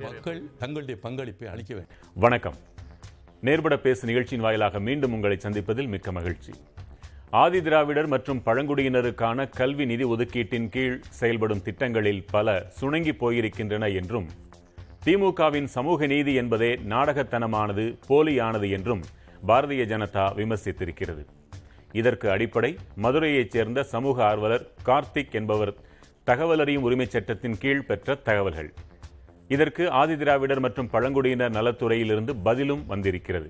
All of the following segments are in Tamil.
மக்கள் தங்களுடைய பங்களிப்பை அளிக்க வேண்டும். வணக்கம். நேர்பட பேசு நிகழ்ச்சியின் வாயிலாக மீண்டும் உங்களை சந்திப்பதில் மிக்க மகிழ்ச்சி. ஆதி திராவிடர் மற்றும் பழங்குடியினருக்கான கல்வி நிதி ஒதுக்கீட்டின் கீழ் செயல்படும் திட்டங்களில் பல சுணங்கி போயிருக்கின்றன என்றும் திமுகவின் சமூக நீதி என்பதே நாடகத்தனமானது போலியானது என்றும் பாரதிய ஜனதா விமர்சித்திருக்கிறது. இதற்கு அடிப்படை மதுரையைச் சேர்ந்த சமூக ஆர்வலர் கார்த்திக் என்பவர் தகவல் அறியும் உரிமைச் சட்டத்தின் கீழ் பெற்ற தகவல்கள். இதற்கு ஆதிதிராவிடர் மற்றும் பழங்குடியினர் நலத்துறையிலிருந்து பதிலும் வந்திருக்கிறது.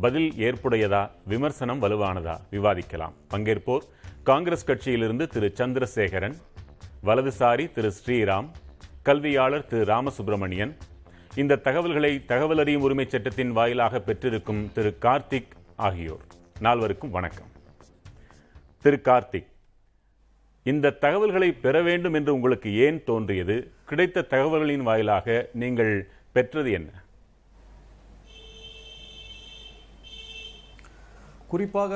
பதில் ஏற்புடையதா விமர்சனம் வலுவானதா விவாதிக்கலாம். பங்கேற்போர் காங்கிரஸ் கட்சியிலிருந்து திரு. சந்திரசேகரன் வலதுசாரி திரு. ஸ்ரீராம் கல்வியாளர் திரு. ராமசுப்பிரமணியன் இந்த தகவல்களை தகவல் அறியும் உரிமைச் சட்டத்தின் வாயிலாக பெற்றிருக்கும் திரு. கார்த்திக் ஆகியோர். நால்வருக்கும் வணக்கம். திரு. கார்த்திக் இந்த தகவல்களை பெற வேண்டும் என்று உங்களுக்கு ஏன் தோன்றியது? கிடைத்த தகவல்களின் வாயிலாக நீங்கள் பெற்றது என்ன? குறிப்பாக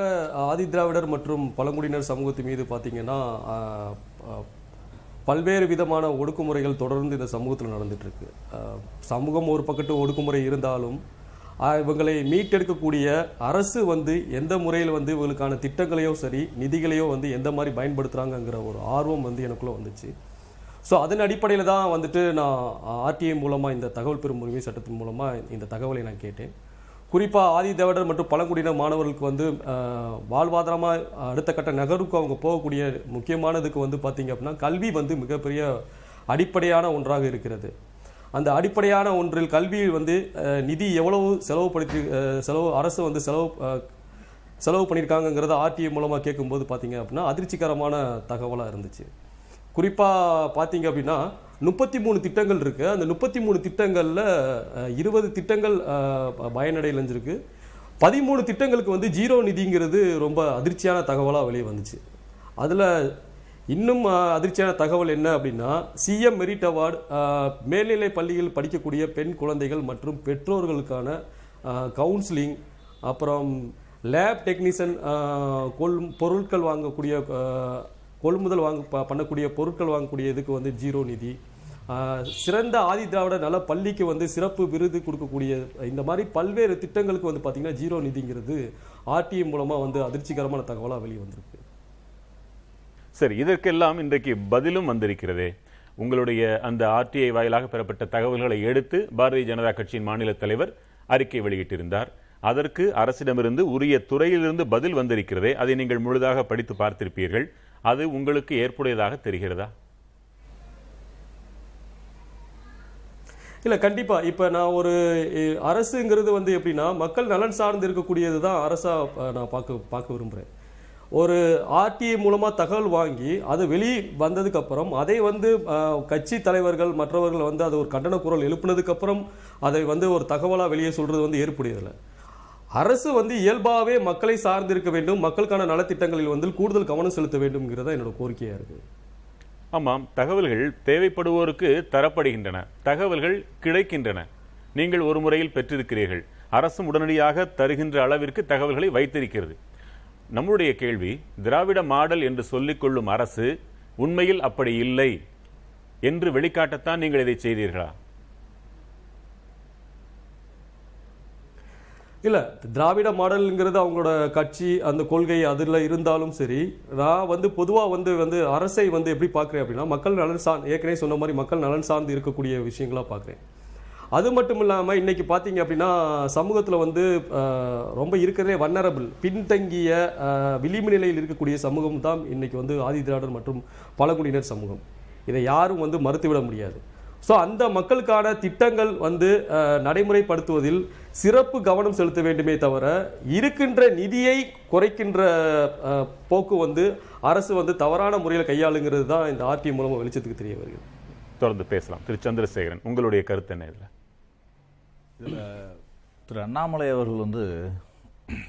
ஆதிதிராவிடர் மற்றும் பழங்குடியினர் சமூகத்து மீது பார்த்தீங்கன்னா பல்வேறு விதமான ஒடுக்குமுறைகள் தொடர்ந்து இந்த சமூகத்தில் நடந்துட்டு இருக்கு. சமூகம் ஒரு பக்கத்து ஒடுக்குமுறை இருந்தாலும் இவங்களை மீட்டெடுக்கக்கூடிய அரசு வந்து எந்த முறையில் வந்து இவங்களுக்கான திட்டங்களையோ சரி நிதிகளையோ வந்து எந்த மாதிரி பயன்படுத்துகிறாங்கங்கிற ஒரு ஆர்வம் வந்து எனக்குள்ளே வந்துச்சு. ஸோ அதன் அடிப்படையில் தான் வந்துட்டு நான் ஆர்டிஐ மூலமாக இந்த தகவல் பெறும் உரிமை சட்டத்தின் மூலமாக இந்த தகவலை நான் கேட்டேன். குறிப்பாக ஆதி தேவடர் மற்றும் பழங்குடியினர் மாணவர்களுக்கு வந்து வாழ்வாதாரமாக அடுத்த கட்ட நகருக்கு அவங்க போகக்கூடிய முக்கியமானதுக்கு வந்து பார்த்தீங்க அப்படின்னா கல்வி வந்து மிகப்பெரிய அடிப்படையான ஒன்றாக இருக்கிறது. அந்த அடிப்படையான ஒன்றில் கல்வி வந்து நிதி எவ்வளவு செலவுப்படுத்தி செலவு அரசு வந்து செலவு செலவு பண்ணியிருக்காங்கங்கிறத ஆர்டிஐ மூலமாக கேட்கும்போது பார்த்தீங்க அப்படின்னா அதிர்ச்சிகரமான தகவலாக இருந்துச்சு. குறிப்பாக பார்த்தீங்க அப்படின்னா முப்பத்தி மூணு திட்டங்கள் இருக்குது அந்த முப்பத்தி மூணு திட்டங்களில் இருபது திட்டங்கள் அஹ், பயனடைஞ்சிருக்கு பதிமூணு திட்டங்களுக்கு வந்து ஜீரோ நிதிங்கிறது ரொம்ப அதிர்ச்சியான தகவலாக வெளியே வந்துச்சு. அதில் இன்னும் அதிர்ச்சியான தகவல் என்ன அப்படின்னா சிஎம் மெரிட் அவார்டு மேல்நிலை பள்ளியில் படிக்கக்கூடிய பெண் குழந்தைகள் மற்றும் பெற்றோர்களுக்கான கவுன்சிலிங் அப்புறம் லேப் டெக்னீஷியன் கொள் பொருட்கள் வாங்கக்கூடிய கொள்முதல் வாங்க ப- பண்ணக்கூடிய பொருட்கள் வாங்கக்கூடிய இதுக்கு வந்து ஜீரோ நிதி. சிறந்த ஆதி திராவிட நல பள்ளிக்கு வந்து சிறப்பு விருது கொடுக்கக்கூடிய இந்த மாதிரி பல்வேறு திட்டங்களுக்கு வந்து பார்த்தீங்கன்னா ஜீரோ நிதிங்கிறது ஆர்டிஎம் மூலமாக வந்து அதிர்ச்சிகரமான தகவலாக வெளியே வந்திருக்கு சரி இதற்கெல்லாம் இன்றைக்கு பதிலும் வந்திருக்கிறதே. உங்களுடைய அந்த ஆர்டிஐ வாயிலாக பெறப்பட்ட தகவல்களை எடுத்து பாரதிய ஜனதா கட்சியின் மாநில தலைவர் அறிக்கை வெளியிட்டிருந்தார். அதற்கு அரசிடமிருந்து உரிய துறையிலிருந்து பதில் வந்திருக்கிறதே. அதை நீங்கள் முழுதாக படித்து பார்த்திருப்பீர்கள். அது உங்களுக்கு ஏற்புடையதாக தெரிகிறதா? இல்லை கண்டிப்பாக இப்போ நான் ஒரு அரசுங்கிறது வந்து எப்படின்னா மக்கள் நலன் சார்ந்து இருக்கக்கூடியது தான் அரசாக நான் பார்க்க பார்க்க விரும்புகிறேன் ஒரு ஆர்டிஐ மூலமாக தகவல் வாங்கி அது வெளியே வந்ததுக்கப்புறம் அதை வந்து கட்சி தலைவர்கள் மற்றவர்கள் வந்து அது ஒரு கண்டன குரல் எழுப்பினதுக்கப்புறம் அதை வந்து ஒரு தகவலாக வெளியே சொல்கிறது வந்து ஏற்புடையதில்லை. அரசு வந்து இயல்பாகவே மக்களை சார்ந்திருக்க வேண்டும் மக்களுக்கான நலத்திட்டங்களில் வந்து கூடுதல் கவனம் செலுத்த வேண்டும்ங்கிறதா என்னோட கோரிக்கையாக இருக்குது ஆமாம் தகவல்கள் தேவைப்படுவோருக்கு தரப்படுகின்றன தகவல்கள் கிடைக்கின்றன. நீங்கள் ஒரு முறையில் பெற்றிருக்கிறீர்கள். அரசும் உடனடியாக தருகின்ற அளவிற்கு தகவல்களை வைத்திருக்கிறது. நம்முடைய கேள்வி திராவிட மாடல் என்று சொல்லிக்கொள்ளும் அரசு உண்மையில் அப்படி இல்லை என்று வெளிக்காட்டத்தான் நீங்கள் இதை செய்தீர்களா? இல்ல திராவிட மாடல்ங்கிறது அவங்களோட கட்சி அந்த கொள்கை அதில் இருந்தாலும் சரி நான் வந்து பொதுவாக வந்து வந்து அரசை வந்து எப்படி பார்க்குறேன் அப்படின்னா மக்கள் நலன் சார் ஏற்கனவே சொன்ன மாதிரி மக்கள் நலன் சார்ந்து இருக்கக்கூடிய விஷயங்களா பார்க்குறேன். அது மட்டும் இல்லாமல் இன்னைக்கு பார்த்தீங்க அப்படின்னா சமூகத்தில் வந்து ரொம்ப இருக்கிறதே வன்னரபிள் பின்தங்கிய விளிம்பு நிலையில் இருக்கக்கூடிய சமூகம் தான் இன்னைக்கு வந்து ஆதி திராவிடர் மற்றும் பழங்குடியினர் சமூகம். இதை யாரும் வந்து மறுத்துவிட முடியாது. ஸோ அந்த மக்களுக்கான திட்டங்கள் வந்து நடைமுறைப்படுத்துவதில் சிறப்பு கவனம் செலுத்த வேண்டுமே தவிர இருக்கின்ற நிதியை குறைக்கின்ற போக்கு வந்து அரசு வந்து தவறான முறையில் கையாளுங்கிறது தான் இந்த ஆர்டி மூலமாக வெளிச்சத்துக்கு தெரிய வருகிறது. தொடர்ந்து பேசலாம். திரு. சந்திரசேகரன் உங்களுடைய கருத்து என்ன இதில்? இதில் திரு அண்ணாமலை அவர்கள் வந்து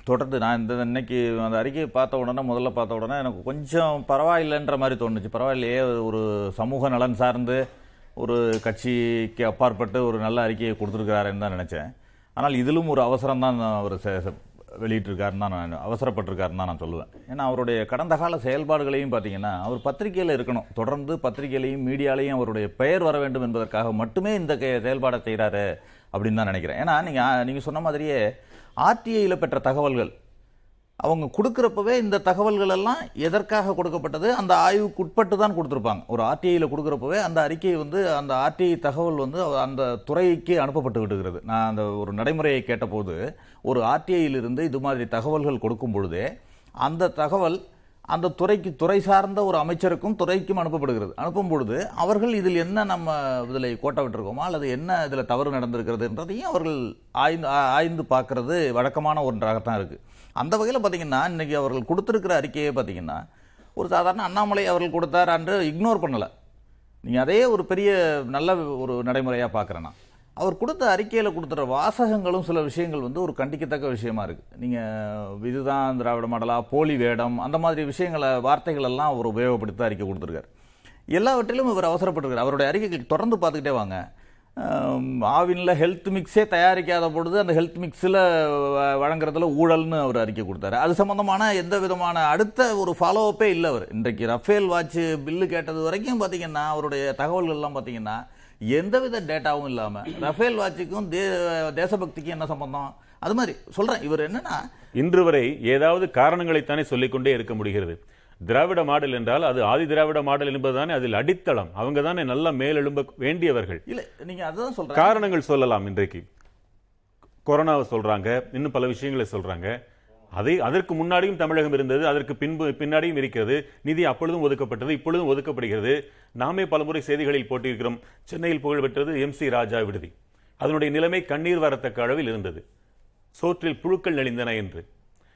தொடர்ந்து நான் இந்த இன்னைக்கு அந்த அறிக்கையை பார்த்த உடனே முதல்ல பார்த்த உடனே எனக்கு கொஞ்சம் பரவாயில்லைன்ற மாதிரி தோணுச்சு. பரவாயில்லையே ஒரு சமூக நலன் சார்ந்து ஒரு கட்சிக்கு அப்பாற்பட்டு ஒரு நல்ல அறிக்கையை கொடுத்துருக்கிறாருன்னு தான் நினச்சேன். ஆனால் இதிலும் ஒரு அவசரம் தான் அவர் செ- வெளியிட்டிருக்காருன்னு தான் நான் அவசரப்பட்டிருக்காருன்னு தான் நான் சொல்லுவேன். ஏன்னா அவருடைய கடந்த கால செயல்பாடுகளையும் பார்த்தீங்கன்னா அவர் பத்திரிகையில் இருக்கணும். தொடர்ந்து பத்திரிகையிலையும் மீடியாலையும் அவருடைய பெயர் வர வேண்டும் என்பதற்காக மட்டுமே இந்த செயல்பாடை செய்கிறாரு அப்படின்னு தான் நினைக்கிறேன். ஏன்னா நீங்கள் நீங்கள் சொன்ன மாதிரியே ஆர்டிஐயில் பெற்ற தகவல்கள் அவங்க கொடுக்குறப்பவே இந்த தகவல்கள் எல்லாம் எதற்காக கொடுக்கப்பட்டது? அந்த ஆய்வுக்கு உட்பட்டு தான் கொடுத்துருப்பாங்க. ஒரு ஆர்டிஐயில் கொடுக்குறப்பவே அந்த அறிக்கை வந்து அந்த ஆர்டிஐ தகவல் வந்து அந்த துறைக்கு அனுப்பப்பட்டு விட்டுகிறது. நான் அந்த ஒரு நடைமுறையை கேட்டபோது ஒரு ஆர்டிஐயிலிருந்து இது மாதிரி தகவல்கள் கொடுக்கும் பொழுதே அந்த தகவல் அந்த துறைக்கு துறை சார்ந்த ஒரு அமைச்சருக்கும் துறைக்கும் அனுப்பப்படுகிறது. அனுப்பும் பொழுது அவர்கள் இதில் என்ன நம்ம இதில் கோட்டை விட்டுருக்கோமா? அல்லது என்ன இதில் தவறு நடந்திருக்கிறது என்றதையும் அவர்கள் ஆய்ந்து ஆய்ந்து பார்க்கறது வழக்கமான ஒன்றாகத்தான் இருக்குது அந்த வகையில் பார்த்தீங்கன்னா இன்னைக்கு அவர்கள் கொடுத்துருக்கிற அறிக்கையே பார்த்தீங்கன்னா ஒரு சாதாரண அண்ணாமலை அவர்கள் கொடுத்தார் அன்று இக்னோர் பண்ணலை. நீங்கள் அதே ஒரு பெரிய நல்ல ஒரு நடைமுறையாக பார்க்குறேன் நான். அவர் கொடுத்த அறிக்கையில் கொடுத்துற வாசகங்களும் சில விஷயங்கள் வந்து ஒரு கண்டிக்கத்தக்க விஷயமா இருக்கு. நீங்கள் இதுதான் திராவிட மாடலா போலி வேடம் அந்த மாதிரி விஷயங்களை வார்த்தைகள் எல்லாம் அவர் உபயோகப்படுத்தி அறிக்கை கொடுத்துருக்காரு. எல்லாவற்றிலும் இவர் அவசரப்பட்டிருக்கார். அவருடைய அறிக்கைகள் தொடர்ந்து பார்த்துக்கிட்டே வாங்க. ஆவினில் ஹெல்த் மிக்ஸே தயாரிக்காத பொழுது அந்த ஹெல்த் மிக்ஸில் வழங்குறதுல ஊழல்னு அவர் அறிக்கை கொடுத்தாரு. அது சம்மந்தமான எந்த விதமான அடுத்த ஒரு ஃபாலோஅப்பே இல்லை அவர். இன்றைக்கு ரஃபேல் வாட்ச் பில்லு கேட்டது வரைக்கும் பார்த்தீங்கன்னா அவருடைய தகவல்கள்லாம் பார்த்தீங்கன்னா எந்தவித டேட்டாவும் இல்லாமல் ரஃபேல் வாட்சுக்கும் தே தேசபக்திக்கும் என்ன சம்பந்தம்? அது மாதிரி சொல்கிறேன் இவர் என்னன்னா இன்று வரை ஏதாவது காரணங்களைத்தானே சொல்லிக்கொண்டே இருக்க முடிகிறது. திராவிட மாடல் என்றால் அது ஆதி திராவிட மாடல் என்பதுதானே அதில் அடித்தளம். அவங்க தானே நல்ல மேலெழும்ப வேண்டியவர்கள். இல்லை நீங்கள் அதுதான் சொல்கிறேன் காரணங்கள் சொல்லலாம் இன்றைக்கு. கொரோனாவை சொல்றாங்க இன்னும் பல விஷயங்களை சொல்றாங்க. அதை அதற்கு முன்னாடியும் தமிழகம் இருந்தது அதற்கு பின்பு பின்னாடியும் இருக்கிறது. நிதி அப்பொழுதும் ஒதுக்கப்பட்டது இப்பொழுதும் ஒதுக்கப்படுகிறது. நாமே பலமுறை செய்திகளில் போட்டிருக்கிறோம் சென்னையில் புகழ்பெற்றது எம் சி ராஜா விடுதி. அதனுடைய நிலைமை கண்ணீர் வரத்தக்க அளவில் இருந்தது. சோற்றில் புழுக்கள் நெளிந்தன என்று.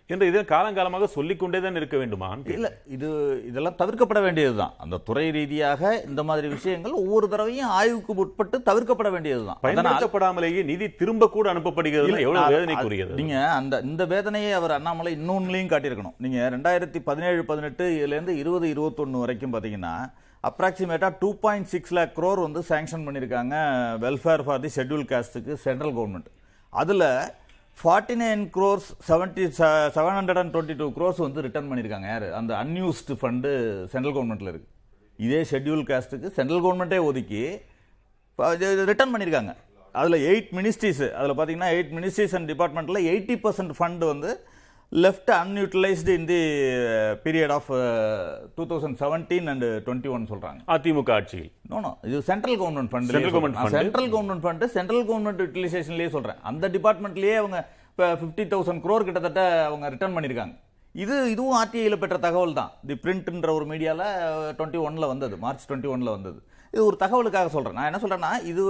என்று இதை காலங்காலமாக சொல்லிக்கொண்டே தான் இருக்க வேண்டுமா இல்ல இது இதெல்லாம் தவிர்க்கப்பட வேண்டியதுதான். அந்த துறை ரீதியாக இந்த மாதிரி விஷயங்கள் ஒவ்வொரு தடவையும் ஆய்வுக்கு உட்பட்டு தவிர்க்கப்பட வேண்டியதுதான். அதனால் பயன்படுத்தப்படாமலேயே நிதி திரும்ப கூட அனுப்பப்படுகிறது அது- வேதனைக்குரியது. நீங்க அந்த இந்த வேதனையை அவர் அண்ணாமலை இன்னொன்னுலையும் காட்டியிருக்கணும். நீங்க ரெண்டாயிரத்தி பதினேழு பதினெட்டு இதுலேருந்து இருபது இருபத்தொன்னு வரைக்கும் பாத்தீங்கன்னா அப்ராக்சிமேட்டா two point six lakh crore வந்து சாங்ஷன் பண்ணியிருக்காங்க வெல்ஃபேர் ஃபார் தி ஷெட்யூல் காஸ்ட்டுக்கு சென்ட்ரல் கவர்மெண்ட் அதுல forty nine crores seventy seven hundred and twenty two crores வந்து ரிட்டர்ன் பண்ணியிருக்காங்க. யார்? அந்த அன்யூஸ்டு ஃபண்டு சென்ட்ரல் கவர்மெண்ட்ல இருக்கு. இதே ஷெட்யூல் காஸ்ட்டுக்கு சென்ட்ரல் கவர்மெண்ட்டே ஒதுக்கி ரிட்டர்ன் பண்ணியிருக்காங்க. அதில் எயிட் மினிஸ்ட்ரிஸ் அதில் பார்த்தீங்கன்னா எயிட் மினிஸ்ட்ரிஸ் அண்ட் டிபார்ட்மெண்ட்டில் எயிட்டி பர்சன்ட் ஃபண்ட் வந்து left unutilised in the period of two thousand seventeen and twenty one சொல்கிறாங்க அதிமுக ஆட்சியில். நோ நோ இது central government fund Central government fund. Central government fund central government யூட்டிலைசேஷன்லேயே சொல்கிறேன் அந்த டிபார்ட்மெண்ட்லேயே அவங்க இப்போ ஃபிஃப்டி தௌசண்ட் க்ரோர் கிட்டத்தட்ட அவங்க ரிட்டர்ன் பண்ணியிருக்காங்க இது இதுவும் ஆர்டிஐயில் பெற்ற தகவல் தான். தி பிரிண்ட்ன்ற ஒரு மீடியாவில் டுவெண்ட்டி ஒனில் வந்தது. மார்ச் டுவெண்ட்டி ஒனில் வந்தது. இது ஒரு தகவலுக்காக சொல்கிறேன் நான் என்ன சொல்கிறேன்னா இது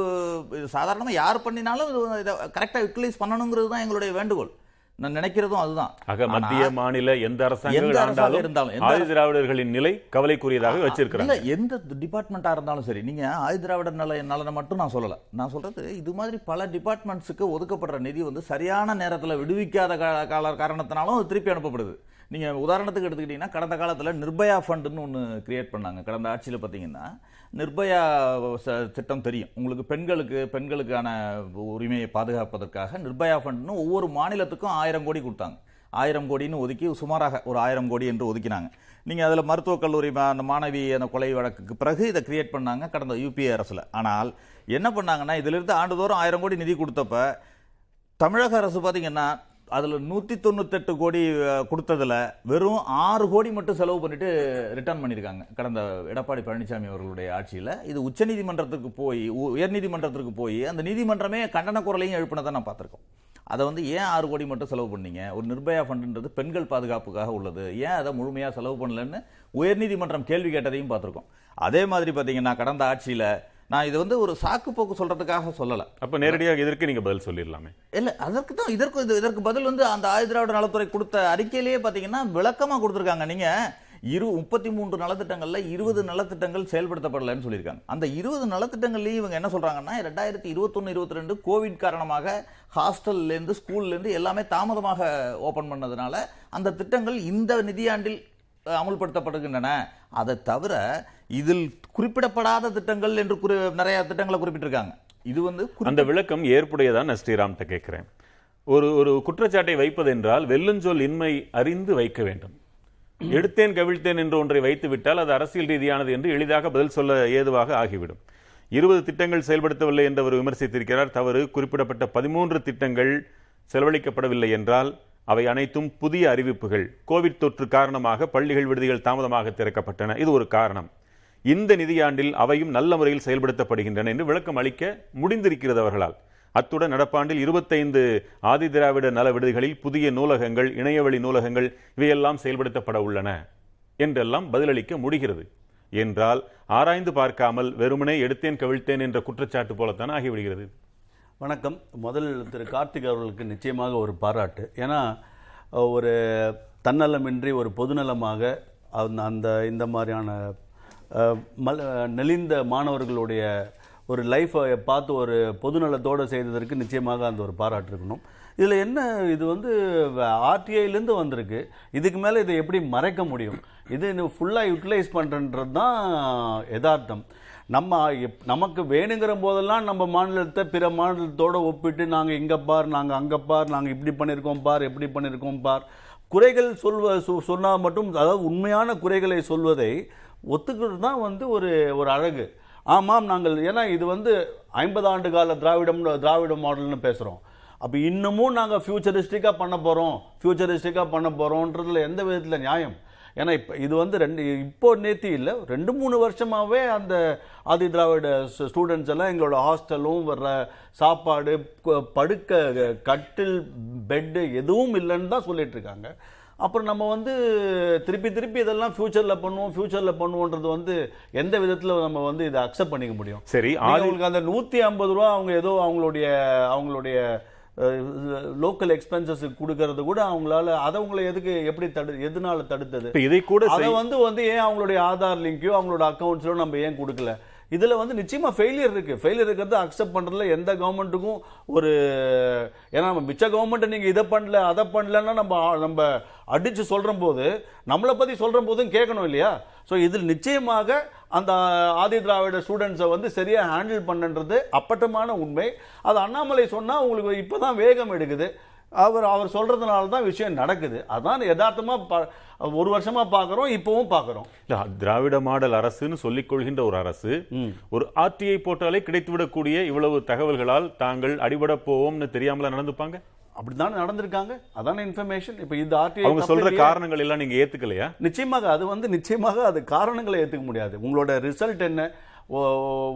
இது சாதாரணமாக யார் பண்ணினாலும் இது இதை கரெக்டாக யூட்டிலைஸ் பண்ணணுங்கிறது தான் எங்களுடைய வேண்டுகோள். நான் நினைக்கிறதும் அதுதான். ஆக மத்திய மாநில எந்த அரசாங்கம் இருந்தாலும், ஆதி திராவிடர்களின் நிலை கவலைக்குரியதாக இல்ல வச்சிருக்கிறாங்க. எந்த டிபார்ட்மெண்ட்டா இருந்தாலும் சரி நீங்க ஆயுதிராவிடர் நல நலனை மட்டும் நான் சொல்லல. நான் சொல்றது இது மாதிரி பல டிபார்ட்மெண்ட்ஸுக்கு ஒதுக்கப்படுற நிதி வந்து சரியான நேரத்துல விடுவிக்காத கால காரணத்தினாலும் திருப்பி அனுப்பப்படுது. நீங்க உதாரணத்துக்கு எடுத்துக்கிட்டீங்கன்னா கடந்த காலத்துல நிர்பயா ஃபண்டுன்னு ஒன்று கிரியேட் பண்ணாங்க. கடந்த ஆட்சியில பாத்தீங்கன்னா நிர்பயா ச- திட்டம் தெரியும். உங்களுக்கு பெண்களுக்கு பெண்களுக்கான உரிமையை பாதுகாப்பதற்காக நிர்பயா ஃபண்ட்னு ஒவ்வொரு மாநிலத்துக்கும் ஆயிரம் கோடி கொடுத்தாங்க. ஆயிரம் கோடின்னு ஒதுக்கி சுமாராக ஒரு ஆயிரம் கோடி என்று ஒதுக்கினாங்க. நீங்கள் அதில் மருத்துவக் கல்லூரி அந்த மாணவி அந்த கொலை வழக்குக்கு பிறகு இதை கிரியேட் பண்ணாங்க கடந்த யூபிஏ அரசில். ஆனால் என்ன பண்ணாங்கன்னா இதிலிருந்து ஆண்டுதோறும் ஆயிரம் கோடி நிதி கொடுத்தப்ப தமிழக அரசு பார்த்தீங்கன்னா அதில் நூற்றி தொண்ணூத்தெட்டு கோடி கொடுத்ததில் கொடுத்ததுல வெறும் ஆறு கோடி மட்டும் செலவு பண்ணிட்டு ரிட்டர்ன் பண்ணியிருக்காங்க கடந்த எடப்பாடி பழனிசாமி அவர்களுடைய ஆட்சியில். இது உச்சநீதிமன்றத்துக்கு போய் உயர்நீதிமன்றத்திற்கு போய் அந்த நீதிமன்றமே கண்டன குரலையும் எழுப்பினதை நான் பார்த்துருக்கோம். அதை வந்து ஏன் ஆறு கோடி மட்டும் செலவு பண்ணீங்க? ஒரு நிர்பயா ஃபண்டுன்றது பெண்கள் பாதுகாப்புக்காக உள்ளது. ஏன் அதை முழுமையாக செலவு பண்ணலன்னு உயர்நீதிமன்றம் கேள்வி கேட்டதையும் பார்த்துருக்கோம். அதே மாதிரி பார்த்தீங்கன்னா கடந்த ஆட்சியில் நான் இது வந்து ஒரு சாக்கு போக்கு சொல்றதுக்காக சொல்லலை. அப்ப நேரடியாக இதற்கு நீங்க பதில் சொல்லிடலாமே. இல்ல அதற்கு தான் இதற்கு இது- இதற்கு பதில் வந்து அந்த ஆயுதிராவிட நலத்துறை கொடுத்த அறிக்கையிலேயே பாத்தீங்கன்னா விளக்கமா கொடுத்துருக்காங்க. நீங்க இரு முப்பத்தி மூன்று நலத்திட்டங்கள்ல இருபது நலத்திட்டங்கள் செயல்படுத்தப்படலைன்னு சொல்லியிருக்காங்க. அந்த இருபது நலத்திட்டங்கள்லயும் இவங்க என்ன சொல்றாங்கன்னா ரெண்டாயிரத்தி இருபத்தொன்னு இருபத்தி ரெண்டு கோவிட் காரணமாக ஹாஸ்டல்ல இருந்து ஸ்கூல்ல இருந்து எல்லாமே தாமதமாக ஓபன் பண்ணதுனால அந்த திட்டங்கள் இந்த நிதியாண்டில் அமுல்படுத்தப்படுகின்றன. அதை தவிர இதில் குறிப்பிடப்படாத திட்டங்கள் என்று குறி- நிறைய திட்டங்களை குறிப்பிட்டிருக்காங்க. இது வந்து அந்த விளக்கம் ஏற்புடையதான் நான் ஸ்ரீராம்கிட்ட கேட்கிறேன். ஒரு ஒரு குற்றச்சாட்டை வைப்பதென்றால் வெல்லுஞ்சொல் இன்மை அறிந்து வைக்க வேண்டும். எடுத்தேன் கவிழ்த்தேன் என்று ஒன்றை வைத்து விட்டால் அது அரசியல் ரீதியானது என்று எளிதாக பதில் சொல்ல ஏதுவாக ஆகிவிடும். இருபது திட்டங்கள் செயல்படுத்தவில்லை என்று அவர் விமர்சித்திருக்கிறார். தவறு குறிப்பிடப்பட்ட பதிமூன்று திட்டங்கள் செலவழிக்கப்படவில்லை என்றால் அவை அனைத்தும் புதிய அறிவிப்புகள். கோவிட் தொற்று காரணமாக பள்ளிகள் விடுதிகள் தாமதமாக திறக்கப்பட்டன. இது ஒரு காரணம். இந்த நிதியாண்டில் அவையும் நல்ல முறையில் செயல்படுத்தப்படுகின்றன என்று விளக்கம் அளிக்க முடிந்திருக்கிறது அவர்களால். அத்துடன் நடப்பாண்டில் இருபத்தைந்து ஆதிதிராவிட நல விடுதிகளில் புதிய நூலகங்கள் இணையவழி நூலகங்கள் இவையெல்லாம் செயல்படுத்தப்பட உள்ளன என்றெல்லாம் பதிலளிக்க முடிகிறது. என்றால் ஆராய்ந்து பார்க்காமல் வெறுமனே எடுத்தேன் கவிழ்த்தேன் என்ற குற்றச்சாட்டு போலத்தான் ஆகிவிடுகிறது. வணக்கம். முதல் திரு கார்த்திக் அவர்களுக்கு நிச்சயமாக ஒரு பாராட்டு. ஏன்னா ஒரு தன்னலமின்றி ஒரு பொதுநலமாக அந்த அந்த இந்த மாதிரியான மல் நெளிந்த மாணவர்களுடைய ஒரு லைஃப்பை பார்த்து ஒரு பொதுநலத்தோடு செய்ததற்கு நிச்சயமாக அந்த ஒரு பாராட்டு இருக்கணும். இதில் என்ன இது வந்து ஆர்டிஐலேருந்து வந்திருக்கு. இதுக்கு மேலே இதை எப்படி மறைக்க முடியும்? இது ஃபுல்லாக யூட்டிலைஸ் பண்ணுறன்றது தான் யதார்த்தம். நம்ம எப்- நமக்கு வேணுங்கிற போதெல்லாம் நம்ம மாநிலத்தை பிற மாநிலத்தோடு ஒப்பிட்டு நாங்கள் இங்கே பார் நாங்கள் அங்கே பார் நாங்கள் இப்படி பண்ணியிருக்கோம் பார் எப்படி பண்ணியிருக்கோம் பார். குறைகள் சொல்வ சொ- சொன்னால் மட்டும் அதாவது உண்மையான குறைகளை சொல்வதை ஒத்துக்கிறது தான் வந்து ஒரு ஒரு அழகு. ஆமாம் நாங்கள் ஏன்னா இது வந்து ஐம்பது ஆண்டு கால திராவிடம் திராவிட மாடல்னு பேசுகிறோம் அப்போ இன்னமும் நாங்கள் ஃபியூச்சரிஸ்டிக்காக பண்ண போகிறோம் ஃபியூச்சரிஸ்டிக்காக பண்ண போகிறோன்றதுல எந்த விதத்தில் நியாயம்? ஏன்னா இப்போ இது வந்து ரெண்டு இப்போ நேத்தி இல்லை ரெண்டு மூணு வருஷமாகவே அந்த ஆதி திராவிட ஸ்டூடெண்ட்ஸ் எல்லாம் எங்களோட ஹாஸ்டலும் வர்ற சாப்பாடு படுக்க கட்டில் பெட்டு எதுவும் இல்லைன்னு தான் சொல்லிட்டு இருக்காங்க. அப்புறம் நம்ம வந்து திருப்பி திருப்பி இதெல்லாம் ஃபியூச்சரில் பண்ணுவோம் ஃபியூச்சரில் பண்ணுவோன்றது வந்து எந்த விதத்தில் நம்ம வந்து இதை அக்செப்ட் பண்ணிக்க முடியும்? சரி உங்களுக்கு அந்த நூற்றி ஐம்பது ரூபா அவங்க ஏதோ அவங்களுடைய அவங்களுடைய லோக்கல் எக்ஸ்பென்சஸ் கொடுக்கறது கூட அவங்களால அதை உங்களை எதுக்கு எப்படி தடு எதனால தடுத்தது? இதை கூட அதை வந்து வந்து ஏன் அவங்களுடைய ஆதார் லிங்கையோ அவங்களோட அக்கௌண்ட்ஸ்லயோ நம்ம ஏன் கொடுக்கல? இதில் வந்து நிச்சயமாக ஃபெயிலியர் இருக்குது ஃபெயிலியர் இருக்கிறது அக்செப்ட் பண்ணுறதுல எந்த கவர்மெண்ட்டுக்கும் ஒரு ஏன்னா நம்ம மிச்ச கவர்மெண்ட்டை நீங்கள் இதை பண்ணல அதை பண்ணலன்னா நம்ம நம்ம அடித்து சொல்கிற போது நம்மளை பற்றி சொல்கிற போதும் கேட்கணும் இல்லையா? ஸோ இதில் நிச்சயமாக அந்த ஆதி திராவிட ஸ்டூடெண்ட்ஸை வந்து சரியாக ஹேண்டில் பண்ணன்றது அப்பட்டமான உண்மை. அது அண்ணாமலை சொன்னால் உங்களுக்கு இப்பதான் வேகம் எடுக்குது. அவர் அவர் சொல்றதுனால தான் விஷயம் நடக்குது. அதான் யதார்த்தமா பா- ஒரு வருஷமா பார்க்கறோம் இப்பவும் பார்க்கறோம் இல்ல, திராவிட மாடல் அரசுன்னு சொல்லிக் கொள்கின்ற ஒரு அரசு ஒரு ஆர்டிஐ போட்டாலே கிடைத்துவிடக்கூடிய இவ்வளவு தகவல்களால் தாங்கள் அடிபட போவோம்னு தெரியாமல நடந்துப்பாங்க? அப்படித்தானே நடந்திருக்காங்க. அதான இன்ஃபர்மேஷன் இப்போ இந்த ஆர்டிஐ அவங்க சொல்ற காரணங்கள் எல்லாம் நீங்க ஏத்துக்கலையா? நிச்சயமாக அது வந்து நிச்சயமாக அது காரணங்களை ஏற்றுக்க முடியாது. உங்களோட ரிசல்ட் என்ன?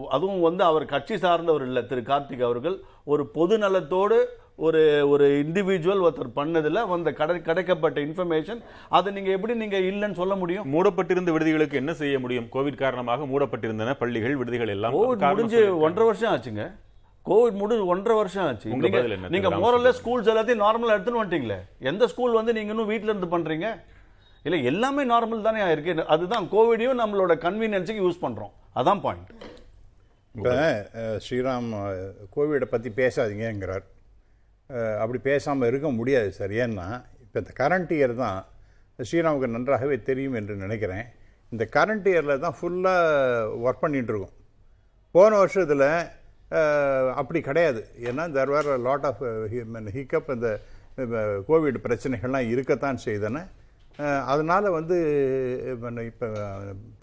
அதுவும் வந்து அவர் கட்சி சார்ந்தவர் இல்லை திரு கார்த்திக் அவர்கள். ஒரு பொது நலத்தோடு ஒரு ஒரு இண்டிவிஜுவல் ஒருத்தர் பண்ணதுல வந்த கடை கிடைக்கப்பட்ட இன்ஃபர்மேஷன் அதை நீங்க எப்படி நீங்க இல்லைன்னு சொல்ல முடியும்? மூடப்பட்டிருந்த விடுதிகளுக்கு என்ன செய்ய முடியும்? கோவிட் காரணமாக மூடப்பட்டிருந்தன பள்ளிகள் விடுதிகள் எல்லாம். கோவிட் முடிஞ்சு. ஒன்றரை வருஷம் ஆச்சுங்க. கோவிட் முடிஞ்சு ஒன்றரை வருஷம் ஆச்சு. உங்க நீங்க பதில் என்ன, நீங்க திரு மோரல்ல? ஸ்கூல்ஸ் எல்லாத்தையும் நார்மலா எடுத்துன்னு வந்துட்டீங்களே? எந்த ஸ்கூல் வந்து நீங்க இன்னும் வீட்ல இருந்து பண்றீங்க? இல்ல எல்லாமே நார்மல் தானே இருக்கு அதுதான் கோவிடையும் நம்மளோட கன்வீனியன்ஸுக்கு யூஸ் பண்றோம். அதான் பாயிண்ட் இப்போ ஸ்ரீராம் கோவிடை பற்றி பேசாதீங்கங்கிறார். அஹ், அப்படி பேசாமல் இருக்க முடியாது சார். ஏன்னா இப்போ இந்த கரண்ட் இயர் தான் ஸ்ரீராமுக்கு நன்றாகவே தெரியும் என்று நினைக்கிறேன். இந்த கரண்ட் இயரில் தான் ஃபுல்லாக ஒர்க் இருக்கோம். போன வருஷத்தில் அப்படி கிடையாது. ஏன்னா there were lot of hiccup இந்த கோவிட் பிரச்சனைகள்லாம் இருக்கத்தான் செய்தன. அதனால வந்து இப்போ